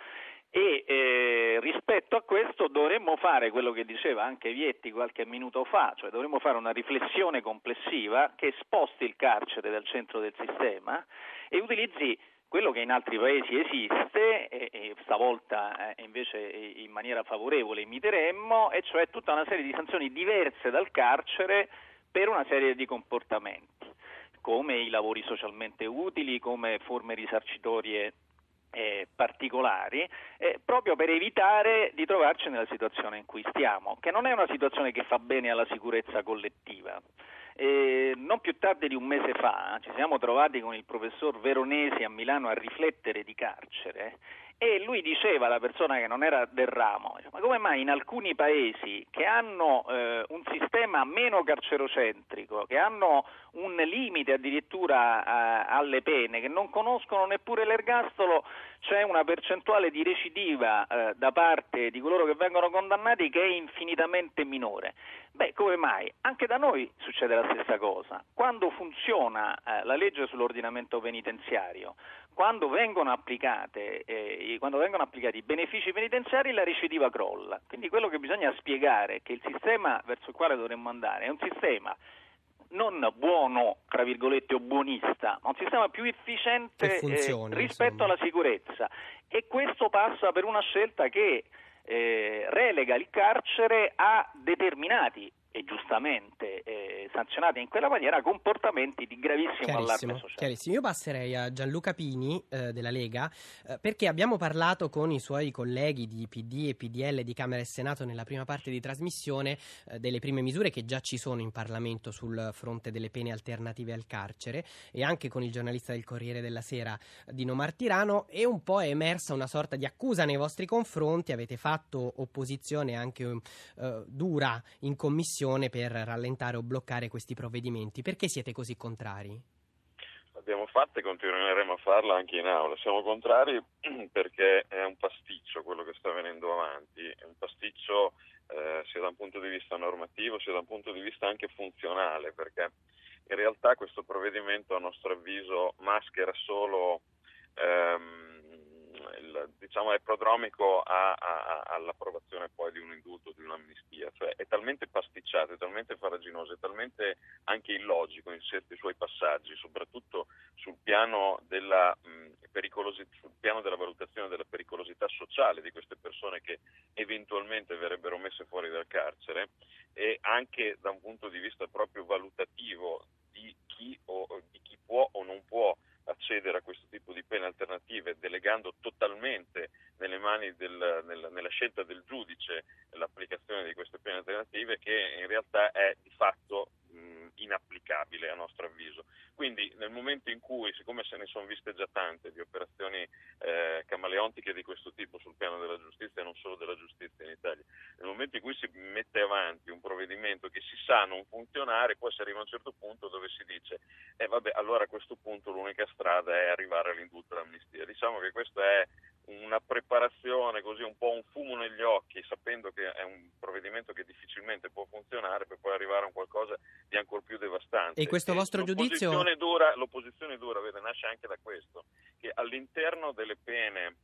E eh, rispetto a questo dovremmo fare quello che diceva anche Vietti qualche minuto fa, cioè dovremmo fare una riflessione complessiva che sposti il carcere dal centro del sistema e utilizzi quello che in altri paesi esiste, e, e stavolta eh, invece in maniera favorevole imiteremmo, e cioè tutta una serie di sanzioni diverse dal carcere per una serie di comportamenti, come i lavori socialmente utili, come forme risarcitorie eh, particolari, eh, proprio per evitare di trovarci nella situazione in cui stiamo, che non è una situazione che fa bene alla sicurezza collettiva. Eh, non più tardi di un mese fa ci siamo trovati con il professor Veronesi a Milano a riflettere di carcere e lui diceva, la persona che non era del ramo, ma come mai in alcuni paesi che hanno eh, un sistema meno carcerocentrico, che hanno un limite addirittura eh, alle pene, che non conoscono neppure l'ergastolo, c'è una percentuale di recidiva eh, da parte di coloro che vengono condannati che è infinitamente minore. Beh, come mai? Anche da noi succede la stessa cosa. Quando funziona eh, la legge sull'ordinamento penitenziario, quando vengono, applicate, eh, quando vengono applicati i benefici penitenziari la recidiva crolla. Quindi quello che bisogna spiegare è che il sistema verso il quale dovremmo andare è un sistema non buono, tra virgolette, o buonista, ma un sistema più efficiente funzioni, eh, rispetto insomma. alla sicurezza. E questo passa per una scelta che eh, relega il carcere a determinati e giustamente eh, sanzionati in quella maniera comportamenti di gravissimo allarme sociale. Chiarissimo. Io passerei a Gianluca Pini eh, della Lega eh, perché abbiamo parlato con i suoi colleghi di PD e PDL di Camera e Senato nella prima parte di trasmissione eh, delle prime misure che già ci sono in Parlamento sul fronte delle pene alternative al carcere e anche con il giornalista del Corriere della Sera Dino Martirano e un po' è emersa una sorta di accusa nei vostri confronti, avete fatto opposizione anche eh, dura in commissione per rallentare o bloccare questi provvedimenti. Perché siete così contrari? L'abbiamo fatta e continueremo a farla anche in aula. Siamo contrari perché è un pasticcio quello che sta venendo avanti, è un pasticcio eh, sia da un punto di vista normativo sia da un punto di vista anche funzionale, perché in realtà questo provvedimento a nostro avviso maschera solo ehm, il, diciamo, è prodromico a, a, all'approvazione poi di un indulto, di un'amnistia, cioè è talmente pasticciato, è talmente faraginoso, è talmente anche illogico in certi suoi passaggi, soprattutto sul piano della, mh, sul piano della valutazione della pericolosità sociale di queste persone che eventualmente verrebbero messe fuori dal carcere e anche da un punto di vista proprio valutativo di chi, o, di chi può o non può accedere a questo tipo di pene alternative delegando totalmente nelle mani del, nella, nella, scelta del giudice l'applicazione di queste pene alternative che in realtà è di fatto mh, inapplicabile a nostro avviso. Quindi nel momento in cui, siccome se ne sono viste già tante di operazioni eh, camaleontiche di questo tipo sul piano della giustizia e non solo della giustizia in Italia, nel momento in cui si mette avanti un provvedimento che si sa non funzionare, poi si arriva a un certo punto dove si dice eh vabbè allora a questo punto l'unica strada è arrivare all'indulto all'amnistia. Diciamo che questo è una preparazione, così un po' un fumo negli occhi, sapendo che è un provvedimento che difficilmente può funzionare per poi arrivare a un qualcosa di ancora più devastante. E questo vostro l'opposizione giudizio? Dura, l'opposizione dura, vede, nasce anche da questo, che all'interno delle pene,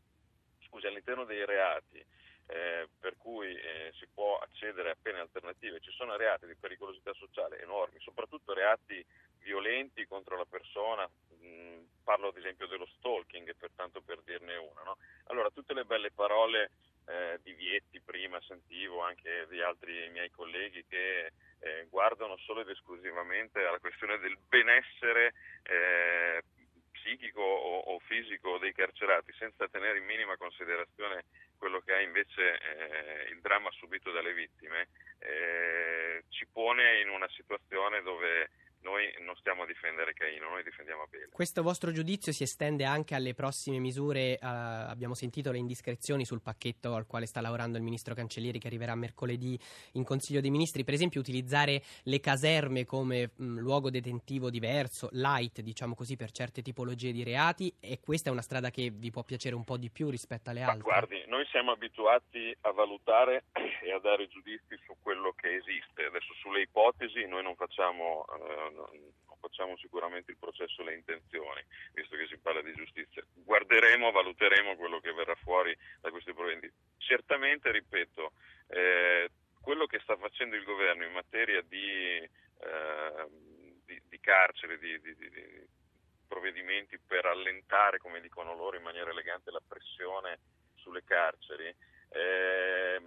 scusi, all'interno dei reati, eh, per cui eh, si può accedere a pene alternative, ci sono reati di pericolosità sociale enormi, soprattutto reati violenti contro la persona, mh, parlo ad esempio dello stalking, per tanto per dirne una. No? Allora, tutte le belle parole eh, di Vietti prima sentivo anche di altri miei colleghi che eh, guardano solo ed esclusivamente alla questione del benessere eh, psichico o, o, fisico dei carcerati, senza tenere in minima considerazione quello che è invece eh, il dramma subito dalle vittime, eh, ci pone in una situazione dove noi non stiamo a difendere Caino, noi difendiamo Abele. Questo vostro giudizio si estende anche alle prossime misure, eh, abbiamo sentito le indiscrezioni sul pacchetto al quale sta lavorando il ministro Cancellieri che arriverà mercoledì in Consiglio dei Ministri, per esempio utilizzare le caserme come mh, luogo detentivo diverso, light diciamo così per certe tipologie di reati e questa è una strada che vi può piacere un po' di più rispetto alle altre. Ma guardi, noi siamo abituati a valutare e a dare giudizi su quello che esiste, adesso sulle ipotesi noi non facciamo... Eh, non facciamo sicuramente il processo le intenzioni, visto che si parla di giustizia. Guarderemo, valuteremo quello che verrà fuori da questi provvedimenti. Certamente, ripeto, eh, quello che sta facendo il governo in materia di, eh, di, di carcere, di, di, provvedimenti per allentare, come dicono loro in maniera elegante, la pressione sulle carceri, eh,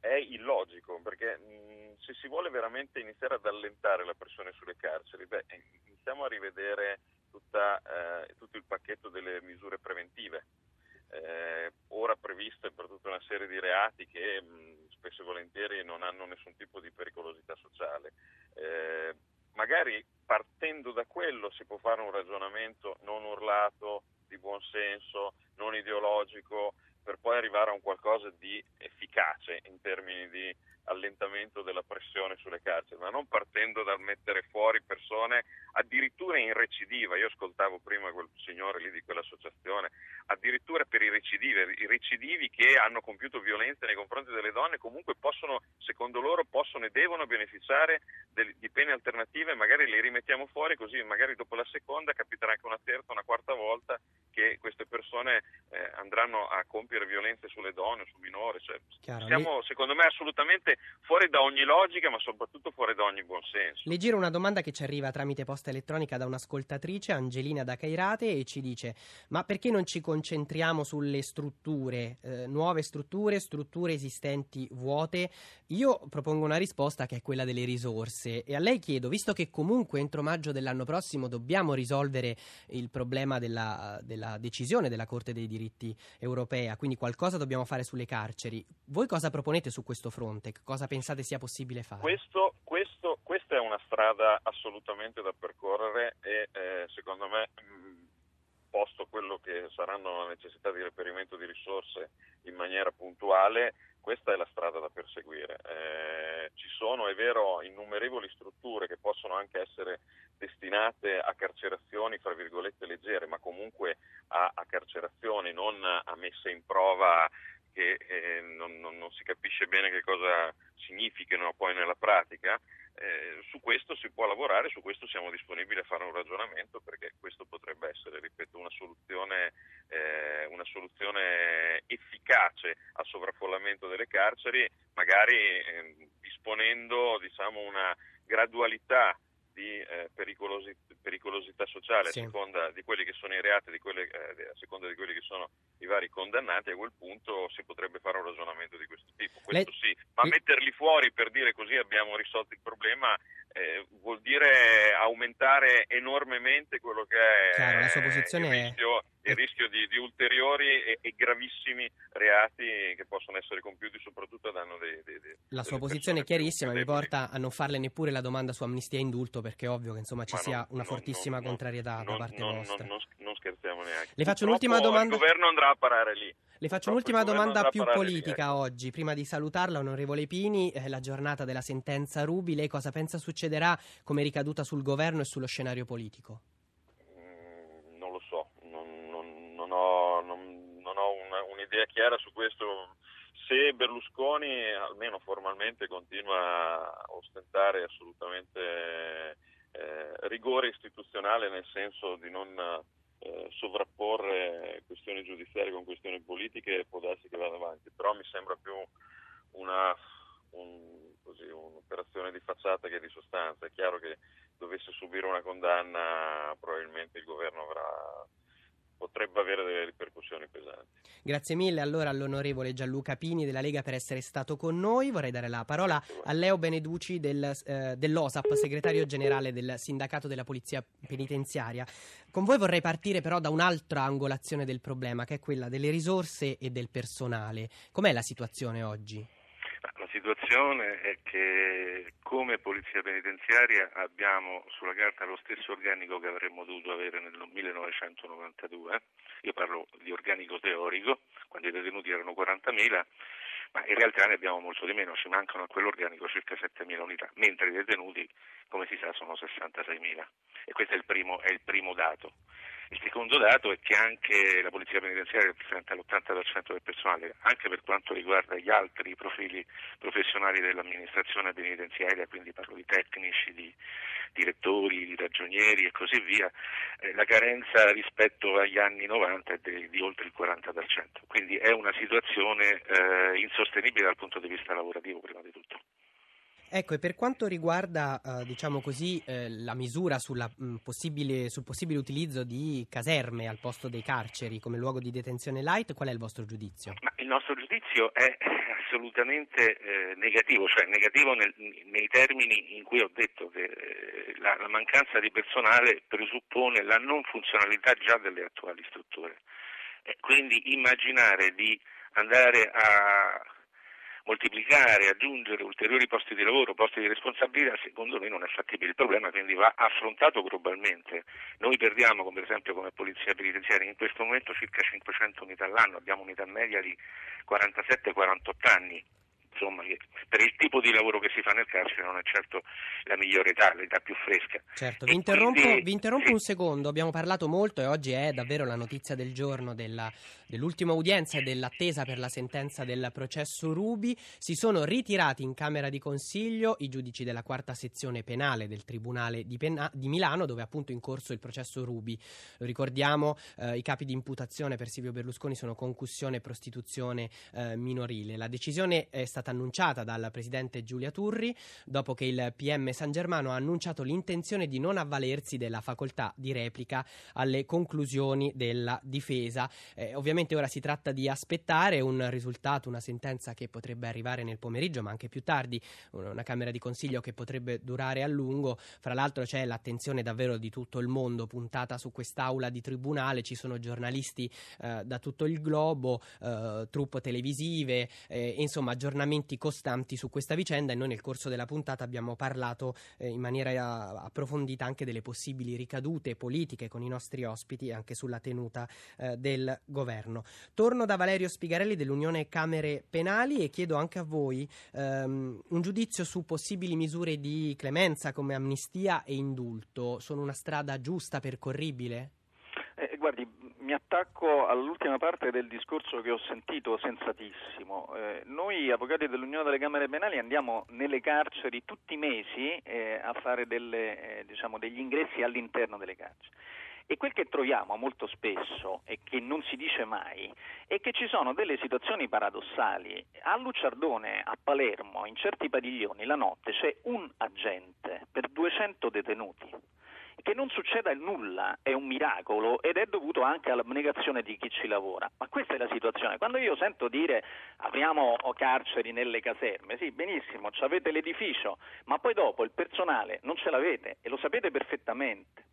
è illogico perché mh, se si vuole veramente iniziare ad allentare la pressione sulle carceri, beh, iniziamo a rivedere tutta, eh, tutto il pacchetto delle misure preventive, eh, ora previste per tutta una serie di reati che mh, spesso e volentieri non hanno nessun tipo di pericolosità sociale. Eh, magari partendo da quello si può fare un ragionamento non urlato, di buon senso, non ideologico, per poi arrivare a un qualcosa di efficace in termini di allentamento della pressione sulle carceri, ma non partendo dal mettere fuori persone addirittura in recidiva. Io ascoltavo prima quel signore lì di quell'associazione, addirittura per i recidivi, i recidivi che hanno compiuto violenze nei confronti delle donne comunque possono, secondo loro, possono e devono beneficiare del, di pene alternative, magari le rimettiamo fuori così magari dopo la seconda capiterà anche una terza, una quarta volta che queste persone eh, andranno a compiere violenze sulle donne, su minori. Cioè, Chiaro, siamo le... secondo me assolutamente fuori da ogni logica, ma soprattutto fuori da ogni buonsenso. Le giro una domanda che ci arriva tramite posta elettronica da un'ascoltatrice, Angelina da Cairate, e ci dice: Ma perché non ci concentriamo sulle strutture, eh, nuove strutture, strutture esistenti vuote? Io propongo una risposta che è quella delle risorse. E a lei chiedo, visto che comunque entro maggio dell'anno prossimo dobbiamo risolvere il problema della, della decisione della Corte dei diritti europea, quindi qualcosa dobbiamo fare sulle carceri, voi cosa proponete su questo fronte? Cosa pensate sia possibile fare? Questo, questo, questa è una strada assolutamente da percorrere e eh, secondo me, mh, posto quello che saranno la necessità di reperimento di risorse in maniera puntuale, questa è la strada da perseguire. Eh, ci sono, è vero, innumerevoli strutture che possono anche essere destinate a carcerazioni, fra virgolette, leggere, ma comunque a, a carcerazioni, non a messe in prova che eh, non, non, non, si capisce bene che cosa significano poi nella pratica, eh, su questo si può lavorare, su questo siamo disponibili a fare un ragionamento perché questo potrebbe essere, ripeto, una soluzione, eh, una soluzione efficace al sovraffollamento delle carceri, magari ehm, disponendo diciamo, una gradualità di eh, pericolosi, pericolosità sociale sì. a seconda di quelli che sono i reati, quelle, eh, a seconda di quelli che sono i vari condannati, a quel punto si potrebbe fare un ragionamento di questo tipo. Questo Lei... sì, ma metterli fuori per dire così abbiamo risolto il problema eh, vuol dire aumentare enormemente quello che è Chiaro, la sua posizione il rischio, è... il rischio di, di, ulteriori e, e, gravissimi reati che possono essere compiuti soprattutto a danno dei, dei, dei La sua posizione è chiarissima, mi porta a non farle neppure la domanda su amnistia e indulto perché è ovvio che insomma ci Ma sia non, una fortissima non, contrarietà da parte vostra. Non, scherziamo neanche. Le faccio un'ultima domanda. Il governo andrà a parare lì. Le faccio un'ultima domanda più politica lì, ecco. oggi. Prima di salutarla, onorevole Pini, eh, la giornata della sentenza Rubi, lei cosa pensa succederà come ricaduta sul governo e sullo scenario politico? Mm, non lo so, non, non, non ho, ho, un'idea chiara su questo. Se Berlusconi, almeno formalmente, continua a ostentare assolutamente eh, rigore istituzionale nel senso di non eh, sovrapporre questioni giudiziarie con questioni politiche, può darsi che vada avanti, però mi sembra più una, un, così, un'operazione di facciata che di sostanza. È chiaro che dovesse subire una condanna probabilmente il governo avrà potrebbe avere delle ripercussioni pesanti. Grazie mille allora all'onorevole Gianluca Pini della Lega per essere stato con noi. Vorrei dare la parola a Leo Beneduci del, eh, dell'OSAP, segretario generale del Sindacato della Polizia Penitenziaria. Con voi vorrei partire però da un'altra angolazione del problema, che è quella delle risorse e del personale. Com'è la situazione oggi? Situazione è che come Polizia Penitenziaria abbiamo sulla carta lo stesso organico che avremmo dovuto avere nel 1992, io parlo di organico teorico, quando i detenuti erano 40.000, ma in realtà ne abbiamo molto di meno, ci mancano a quell'organico circa 7.000 unità, mentre i detenuti, come si sa, sono 66.000 e questo è il primo, è il primo dato. Il secondo dato è che anche la Polizia Penitenziaria rappresenta l'80% del personale, anche per quanto riguarda gli altri profili professionali dell'amministrazione penitenziaria, quindi parlo di tecnici, di direttori, di ragionieri e così via, eh, la carenza rispetto agli anni 90 è di, di oltre il 40%, quindi è una situazione eh, insostenibile dal punto di vista lavorativo prima di tutto. Ecco, e per quanto riguarda, eh, diciamo così, eh, la misura sulla, mh, possibile, sul possibile utilizzo di caserme al posto dei carceri come luogo di detenzione light, qual è il vostro giudizio? Ma il nostro giudizio è assolutamente eh, negativo, cioè negativo nel, nei termini in cui ho detto che eh, la, la mancanza di personale presuppone la non funzionalità già delle attuali strutture. quindi immaginare di andare a moltiplicare, aggiungere ulteriori posti di lavoro, posti di responsabilità, secondo me non è fattibile. Il problema quindi va affrontato globalmente. Noi perdiamo, come per esempio come polizia penitenziaria, in questo momento circa 500 unità all'anno, abbiamo unità media di 47-48 anni insomma, per il tipo di lavoro che si fa nel carcere non è certo la migliore età, l'età più fresca. Certo, vi interrompo, quindi, vi interrompo sì. un secondo, abbiamo parlato molto e oggi è davvero la notizia del giorno della, dell'ultima udienza e dell'attesa per la sentenza del processo Rubi. Si sono ritirati in Camera di Consiglio i giudici della quarta sezione penale del Tribunale di, Pena- di Milano, dove è appunto in corso il processo Rubi. Lo ricordiamo, eh, i capi di imputazione per Silvio Berlusconi sono concussione e prostituzione eh, minorile. La decisione è stata stata annunciata dal presidente Giulia Turri dopo che il PM San Germano ha annunciato l'intenzione di non avvalersi della facoltà di replica alle conclusioni della difesa. Eh, ovviamente ora si tratta di aspettare un risultato, una sentenza che potrebbe arrivare nel pomeriggio, ma anche più tardi, una Camera di Consiglio che potrebbe durare a lungo. Fra l'altro c'è l'attenzione davvero di tutto il mondo puntata su quest'aula di tribunale, ci sono giornalisti eh, da tutto il globo, eh, truppe televisive, eh, insomma aggiornamenti aggiornamenti costanti su questa vicenda e noi nel corso della puntata abbiamo parlato eh, in maniera eh, approfondita anche delle possibili ricadute politiche con i nostri ospiti e anche sulla tenuta eh, del governo. Torno da Valerio Spigarelli dell'Unione Camere Penali e chiedo anche a voi ehm, un giudizio su possibili misure di clemenza come amnistia e indulto. Sono una strada giusta, percorribile? Eh, guardi, mi attacco all'ultima parte del discorso che ho sentito sensatissimo. Eh, noi avvocati dell'Unione delle Camere Penali andiamo nelle carceri tutti i mesi eh, a fare delle, eh, diciamo, degli ingressi all'interno delle carceri. E quel che troviamo molto spesso e che non si dice mai è che ci sono delle situazioni paradossali. A Luciardone, a Palermo, in certi padiglioni, la notte c'è un agente per 200 detenuti. Che non succeda nulla è un miracolo ed è dovuto anche all'abnegazione di chi ci lavora. Ma questa è la situazione. Quando io sento dire apriamo carceri nelle caserme, sì, benissimo, avete l'edificio, ma poi dopo il personale non ce l'avete e lo sapete perfettamente.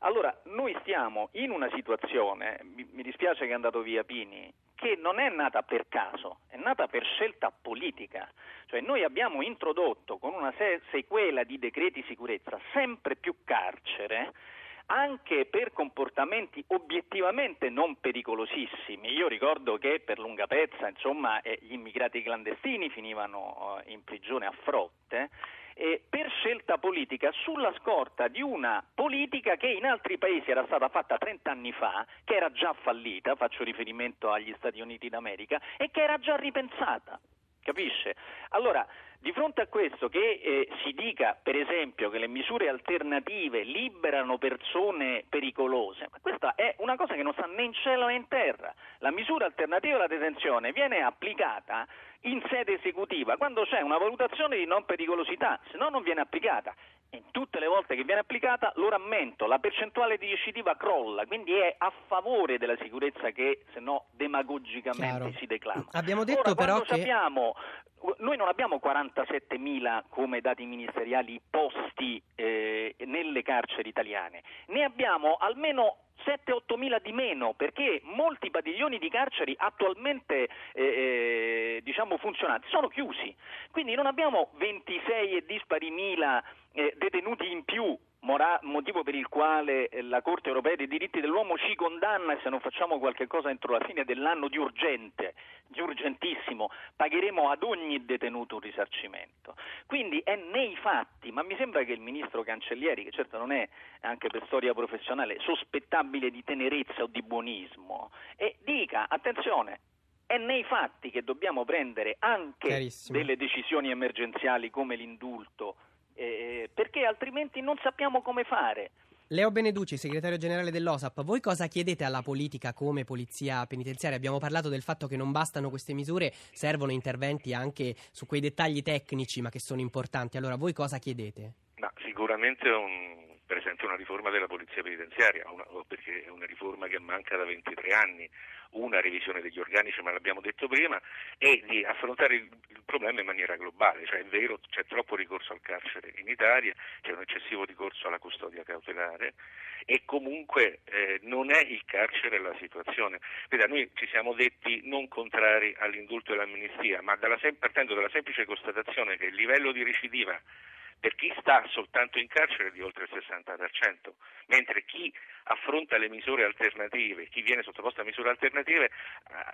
Allora, noi stiamo in una situazione, mi dispiace che è andato via Pini, che non è nata per caso, è nata per scelta politica. Cioè noi abbiamo introdotto con una sequela di decreti sicurezza sempre più carcere anche per comportamenti obiettivamente non pericolosissimi. Io ricordo che per lunga pezza insomma, eh, gli immigrati clandestini finivano eh, in prigione a frotte eh, per scelta politica sulla scorta di una politica che in altri paesi era stata fatta 30 anni fa, che era già fallita, faccio riferimento agli Stati Uniti d'America, e che era già ripensata. Capisce? Allora, di fronte a questo che eh, si dica, per esempio, che le misure alternative liberano persone pericolose, ma questa è una cosa che non sta né in cielo né in terra. La misura alternativa alla detenzione viene applicata in sede esecutiva quando c'è una valutazione di non pericolosità, se no non viene applicata. E tutte le volte che viene applicata, lo rammento, la percentuale di recidiva crolla, quindi è a favore della sicurezza che se no demagogicamente Chiaro. si declama. Abbiamo detto Ora, però che noi non abbiamo 47.000 come dati ministeriali posti eh, nelle carceri italiane, ne abbiamo almeno 7-8 mila di meno perché molti padiglioni di carceri attualmente eh, eh, diciamo funzionanti sono chiusi, quindi non abbiamo 26 e dispari mila eh, detenuti in più Mora- motivo per il quale eh, la Corte europea dei diritti dell'uomo ci condanna e se non facciamo qualche cosa entro la fine dell'anno di urgente, di urgentissimo, pagheremo ad ogni detenuto un risarcimento. Quindi è nei fatti, ma mi sembra che il ministro Cancellieri, che certo non è anche per storia professionale sospettabile di tenerezza o di buonismo, e dica attenzione, è nei fatti che dobbiamo prendere anche delle decisioni emergenziali come l'indulto eh, perché altrimenti non sappiamo come fare. Leo Beneducci, segretario generale dell'OSAP, voi cosa chiedete alla politica come polizia penitenziaria? Abbiamo parlato del fatto che non bastano queste misure, servono interventi anche su quei dettagli tecnici ma che sono importanti. Allora voi cosa chiedete? No, sicuramente un, per esempio una riforma della polizia penitenziaria, una, perché è una riforma che manca da 23 anni una revisione degli organici, ma l'abbiamo detto prima, e di affrontare il, il problema in maniera globale, cioè è vero c'è troppo ricorso al carcere in Italia, c'è un eccessivo ricorso alla custodia cautelare e comunque eh, non è il carcere la situazione. Veda, noi ci siamo detti non contrari all'indulto e all'amnistia, ma dalla, partendo dalla semplice constatazione che il livello di recidiva per chi sta soltanto in carcere di oltre il 60%, mentre chi affronta le misure alternative, chi viene sottoposto a misure alternative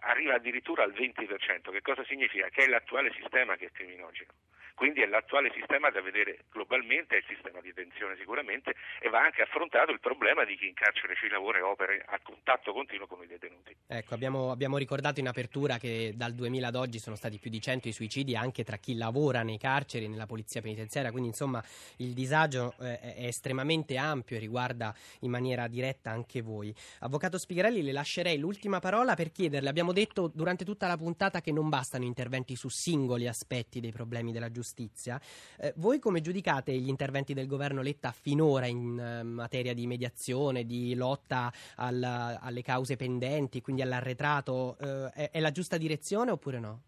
arriva addirittura al 20%. Che cosa significa? Che è l'attuale sistema che è criminogeno. Quindi è l'attuale sistema da vedere globalmente, è il sistema di detenzione sicuramente e va anche affrontato il problema di chi in carcere ci lavora e opera a contatto continuo con i detenuti. Ecco, abbiamo, abbiamo ricordato in apertura che dal 2000 ad oggi sono stati più di 100 i suicidi anche tra chi lavora nei carceri, nella polizia penitenziaria, quindi insomma il disagio eh, è estremamente ampio e riguarda in maniera diretta anche voi. Avvocato Spigarelli, le lascerei l'ultima parola per chiederle, abbiamo detto durante tutta la puntata che non bastano interventi su singoli aspetti dei problemi della giustizia giustizia. Eh, voi come giudicate gli interventi del governo Letta finora in eh, materia di mediazione, di lotta al, alle cause pendenti, quindi all'arretrato? Eh, è, è la giusta direzione oppure no?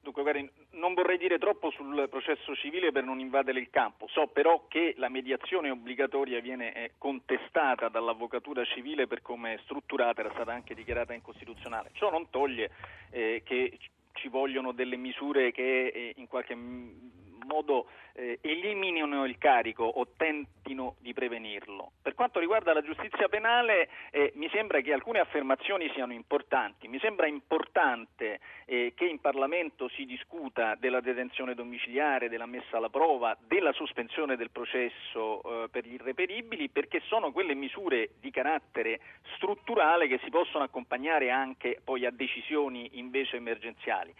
Dunque, guardi, non vorrei dire troppo sul processo civile per non invadere il campo, so però che la mediazione obbligatoria viene eh, contestata dall'avvocatura civile per come è strutturata, era stata anche dichiarata incostituzionale. Ciò non toglie eh, che ci vogliono delle misure che eh, in qualche modo eh, eliminino il carico o tentino di prevenirlo. Per quanto riguarda la giustizia penale eh, mi sembra che alcune affermazioni siano importanti, mi sembra importante eh, che in Parlamento si discuta della detenzione domiciliare, della messa alla prova, della sospensione del processo eh, per gli irreperibili perché sono quelle misure di carattere strutturale che si possono accompagnare anche poi a decisioni invece emergenziali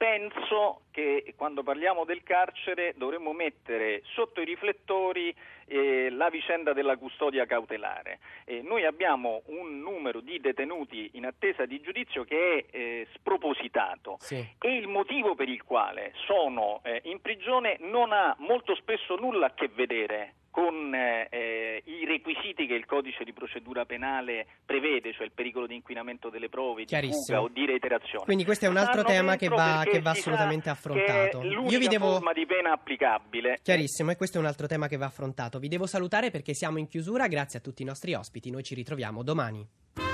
penso che quando parliamo del carcere dovremmo mettere sotto i riflettori eh, la vicenda della custodia cautelare. Eh, noi abbiamo un numero di detenuti in attesa di giudizio che è eh, spropositato sì. e il motivo per il quale sono eh, in prigione non ha molto spesso nulla a che vedere con eh, i requisiti che il codice di procedura penale prevede, cioè il pericolo di inquinamento delle prove, di fuga o di reiterazione. Quindi questo è un altro tema che va, che va assolutamente affrontato. Io vi devo... forma di pena applicabile. Chiarissimo, e questo è un altro tema che va affrontato. Vi devo salutare perché siamo in chiusura, grazie a tutti i nostri ospiti. Noi ci ritroviamo domani.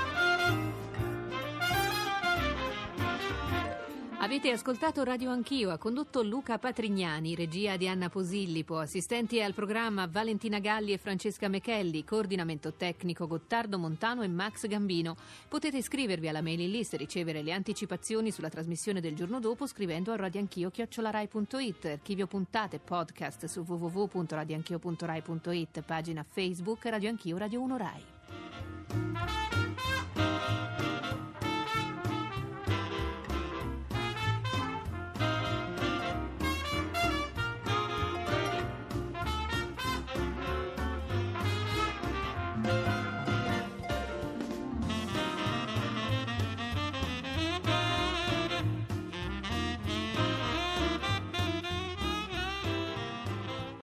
Avete ascoltato Radio Anch'io, ha condotto Luca Patrignani, regia di Anna Posillipo, assistenti al programma Valentina Galli e Francesca Mechelli, coordinamento tecnico Gottardo Montano e Max Gambino. Potete iscrivervi alla mailing list e ricevere le anticipazioni sulla trasmissione del giorno dopo scrivendo a radioanchio.it, archivio puntate podcast su www.radioanchio.rai.it, pagina Facebook Radio Anch'io Radio 1 Rai.